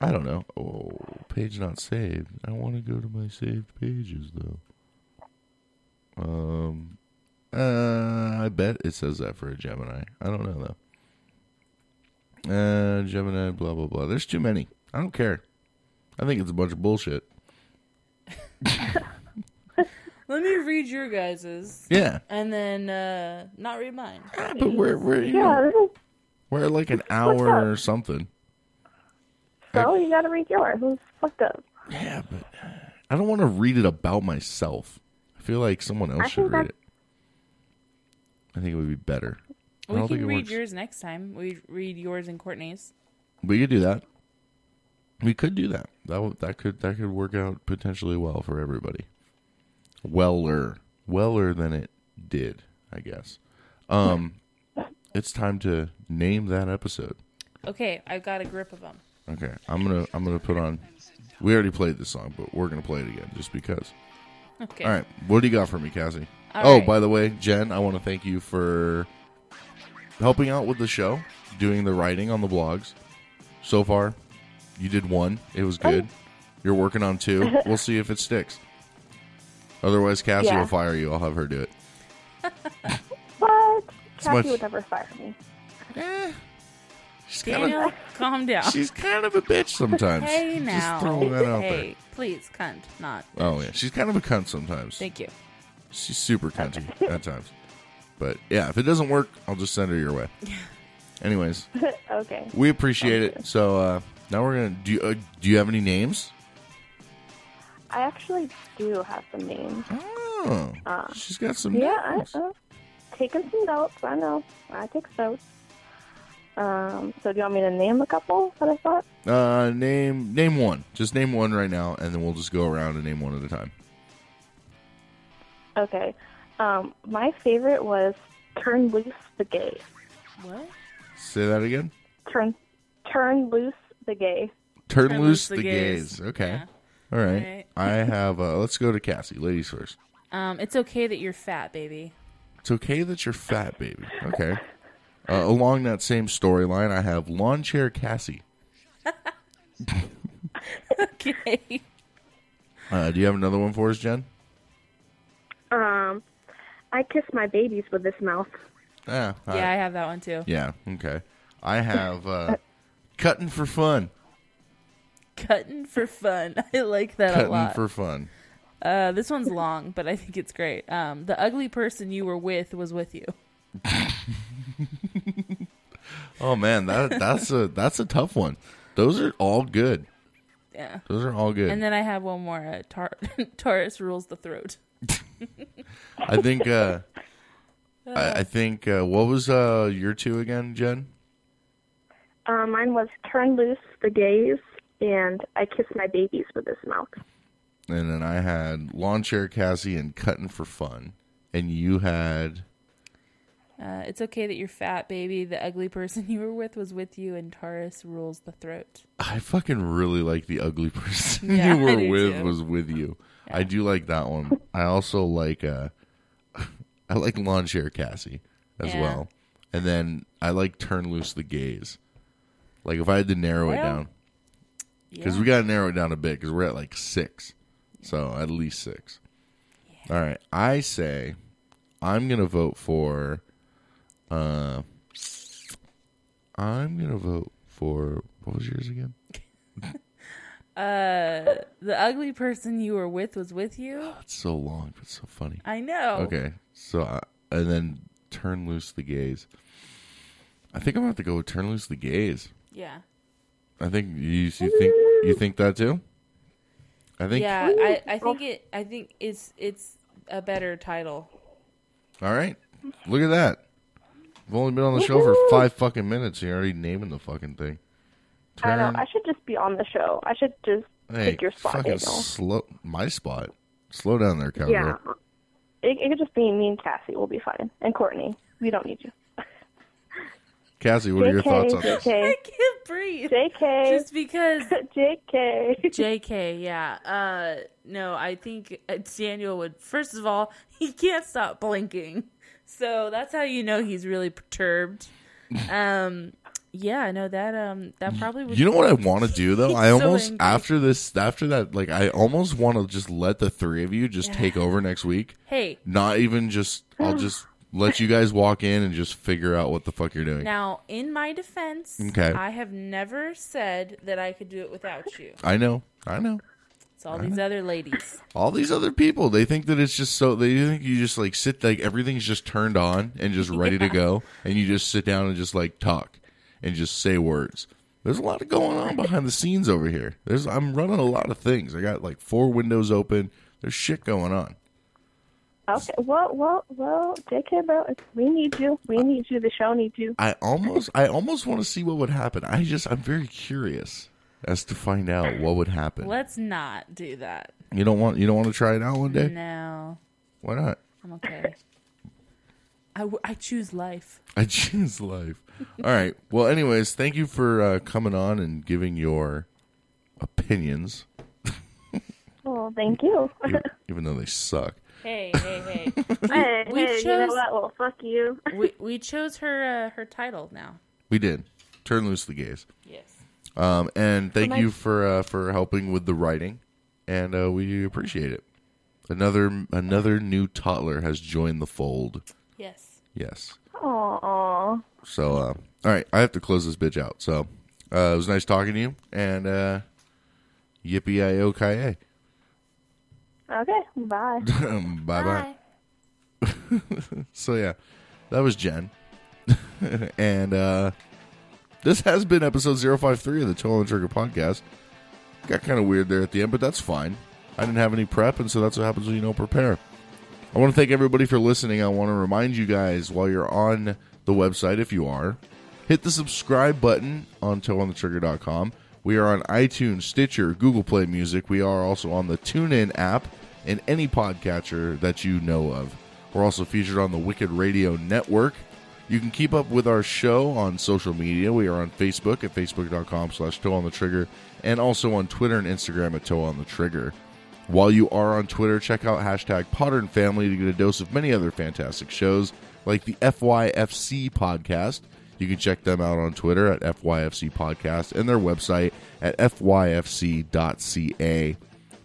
S7: I don't know. Oh, page not saved. I want to go to my saved pages though. Um, uh, I bet it says that for a Gemini. I don't know though. Uh, Gemini, blah blah blah. There's too many. I don't care. I think it's a bunch of bullshit. <laughs>
S8: Let me read your guys's.
S7: Yeah.
S8: And then uh not read mine.
S7: But we're we're you
S26: Yeah,
S7: know, we're like an hour or something.
S26: so you got to read yours. Who's fucked up?
S7: Yeah, but I don't want to read it about myself. I feel like someone else
S26: I
S7: should read
S26: that's-
S7: it. I think it would be better. I
S8: We can read
S7: works.
S8: yours next time. We read yours and Courtney's.
S7: We could do that. We could do that. That would, that could that could work out potentially well for everybody. Weller, weller than it did, I guess. Um, <laughs> it's time to name that episode.
S8: Okay, I've got a grip of them.
S7: Okay, I'm gonna I'm gonna put on. We already played this song, but we're gonna play it again just because.
S8: Okay.
S7: All right, what do you got for me, Cassie?
S8: All
S7: oh,
S8: right.
S7: by the way, Jen, I want to thank you for helping out with the show, doing the writing on the blogs. So far, you did one. It was good. You're working on two. <laughs> We'll see if it sticks. Otherwise, Cassie
S26: Yeah.
S7: will fire you. I'll have her do it. <laughs>
S26: What? Cassie
S7: much-
S26: would never fire me.
S7: She's kind
S8: Daniel, calm down.
S7: She's kind of a bitch sometimes.
S8: Hey now.
S7: Just throwing that out
S8: hey, please, cunt, not.
S7: there. Oh yeah, she's kind of a cunt sometimes.
S8: Thank you.
S7: She's super cunty <laughs> at times. But yeah, if it doesn't work, I'll just send her your way. Anyways,
S26: okay.
S7: we appreciate it. So uh, now we're gonna do. You, uh, do you have any names?
S26: I actually do have some names.
S7: Oh,
S26: Uh,
S7: she's got some
S26: Yeah, I,
S7: names.
S26: uh, taking some notes. I know. I take notes. Um, so do you want me to name a couple that I thought?
S7: Uh, name name one. Just name one right now, and then we'll just go around and name one at a time.
S26: Okay. Um, my favorite was Turn Loose the Gay.
S8: What?
S7: Say that again.
S26: Turn Turn Loose the Gay.
S7: Turn, loose, the gays. Okay. All right.
S8: Alright.
S7: I have. Uh, let's go to Cassie. Ladies first.
S8: Um, it's okay that you're fat, baby.
S7: It's okay that you're fat, baby. Okay. Uh, along that same storyline, I have lawn chair Cassie. <laughs>
S8: okay.
S7: Uh, do you have another one for us, Jen?
S26: Um, I kiss my babies with this mouth.
S7: Yeah.
S8: Yeah, I have that one too.
S7: Yeah. Okay. I have uh, <laughs> cutting for fun.
S8: Cutting for fun. <laughs> I like that a
S7: Cutting
S8: lot.
S7: for fun.
S8: Uh, this one's long, but I think it's great. Um, the ugly person you were with was with you. <laughs>
S7: Oh man, that that's a that's a tough one. Those are all good.
S8: Yeah.
S7: Those are all good.
S8: And then I have one more. Uh, Tar- <laughs> Taurus rules the throat.
S7: I think. uh I, I think. Uh, what was uh your two again, Jen?
S26: Uh, mine was turn loose the gays, and I kiss my babies with his mouth.
S7: And then I had lawn chair Cassie and cutting for fun. And you had
S8: Uh, it's okay that you're fat, baby. The ugly person <laughs> you were with was with you, and Taurus rules the throat.
S7: I fucking really like the ugly <laughs> person
S8: Yeah,
S7: you were with
S8: too.
S7: was with you. I do like that one. I also like uh <laughs> I like lawn chair Cassie as
S8: Yeah.
S7: well. And then I like turn loose the gays. Like if I had to narrow it
S8: Well,
S7: down. Because we got to narrow it down a bit because we're at like six. So at least six. All right. I say I'm going to vote for. Uh, I'm going to vote for. What was yours again? <laughs>
S8: Uh, the ugly person you were with was with you.
S7: It's so long, but so funny.
S8: I know.
S7: Okay. So, uh, and then turn loose the gays. I think I'm going to have to go with turn loose the gays.
S8: Yeah.
S7: I think you, you think you think that too. I think.
S8: Yeah, I, I think it. I think it's it's a better title.
S7: All right. Look at that. I've only been on the show for five fucking minutes. You're already naming the fucking thing.
S26: I know. I should just be on the show. I should just
S7: Hey,
S26: take your spot,
S7: fucking
S26: Daniel.
S7: slow. My spot. Slow down there, cowgirl.
S26: Yeah. It, it could just be me and Cassie. We'll be fine. And Courtney. We don't need you.
S7: Cassie, what are your thoughts on this?
S26: JK.
S8: I can't breathe.
S26: JK.
S8: Just because. <laughs>
S26: JK.
S8: JK, yeah. Uh, no, I think uh, Daniel would. First of all, <laughs> he can't stop blinking, so that's how you know he's really perturbed. <laughs> Um, yeah, no, that um, that probably would.
S7: You know what I want to do though? I almost
S8: angry.
S7: after this after that like I almost want to just let the three of you just
S8: Yeah.
S7: take over next week.
S8: Hey.
S7: Not even just I'll <sighs> just let you guys walk in and just figure out what the fuck you're doing.
S8: Now, in my defense,
S7: Okay.
S8: I have never said that I could do it without you.
S7: I know. I know.
S8: It's all these other ladies.
S7: All these other people, they think that it's just so they think you just like sit like everything's just turned on and just ready to go and you just sit down and just like talk and just say words. There's a lot of going on behind the scenes over here. There's I'm running a lot of things. I got like four windows open. There's shit going on.
S26: Okay. Well, well, well, JK, bro, we need you. We need you. The show needs you.
S7: I almost I almost want to see what would happen. I just I'm very curious as to find out what would happen.
S8: Let's not do that.
S7: You don't want you don't want to try it out one day?
S8: No,
S7: Why not?
S8: I'm okay. I, w- I choose life.
S7: I <laughs> choose life. All right. Well, anyways, thank you for uh, coming on and giving your opinions,
S26: Oh, thank you.
S7: even, <laughs> even though they suck.
S8: Hey, hey, hey. <laughs>
S26: hey,
S8: we
S26: hey,
S8: chose.
S26: you know what? Well, fuck you.
S8: we we chose her uh, her title now.
S7: We did turn loose the gays.
S8: Yes.
S7: Um, and thank
S26: Well,
S7: you for uh, for helping with the writing, and uh, we appreciate it. Another another new toddler has joined the fold.
S8: Yes.
S7: Yes.
S26: Aw.
S7: So, uh, all right, I have to close this bitch out. So, uh, it was nice talking to you, and uh, yippee i o ki
S26: Okay. Bye. <laughs>
S7: bye bye. <laughs> so yeah, that was Jen, <laughs> and uh, this has been episode 053 of the Toe on the Trigger podcast. Got kind of weird there at the end, but that's fine. I didn't have any prep, and so that's what happens when you don't prepare. I want to thank everybody for listening. I want to remind you guys while you're on the website, if you are, hit the subscribe button on toeonthetrigger.com. We are on iTunes, Stitcher, Google Play Music. We are also on the TuneIn app and any podcatcher that you know of. We're also featured on the Wicked Radio Network. You can keep up with our show on social media. We are on Facebook at facebook.com slash toe on the trigger and also on Twitter and Instagram at toe on the trigger. While you are on Twitter, check out hashtag Podern Family to get a dose of many other fantastic shows like the FYFC podcast. You can check them out on Twitter at FYFC Podcast and their website at fyfc.ca.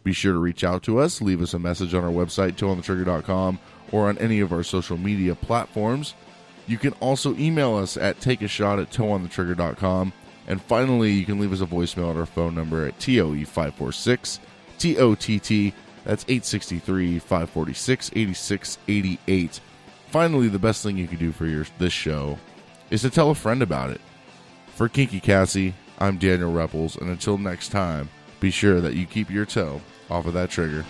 S7: Be sure to reach out to us, leave us a message on our website, toeonthetrigger.com, or on any of our social media platforms. You can also email us at takeashot at toeonthetrigger.com. And finally, you can leave us a voicemail at our phone number at TOE 546 TOTT. That's 863 546 8688. Finally, the best thing you can do for your this show is to tell a friend about it. For Kinky Cassie, I'm Daniel Repples, and until next time, be sure that you keep your toe off of that trigger.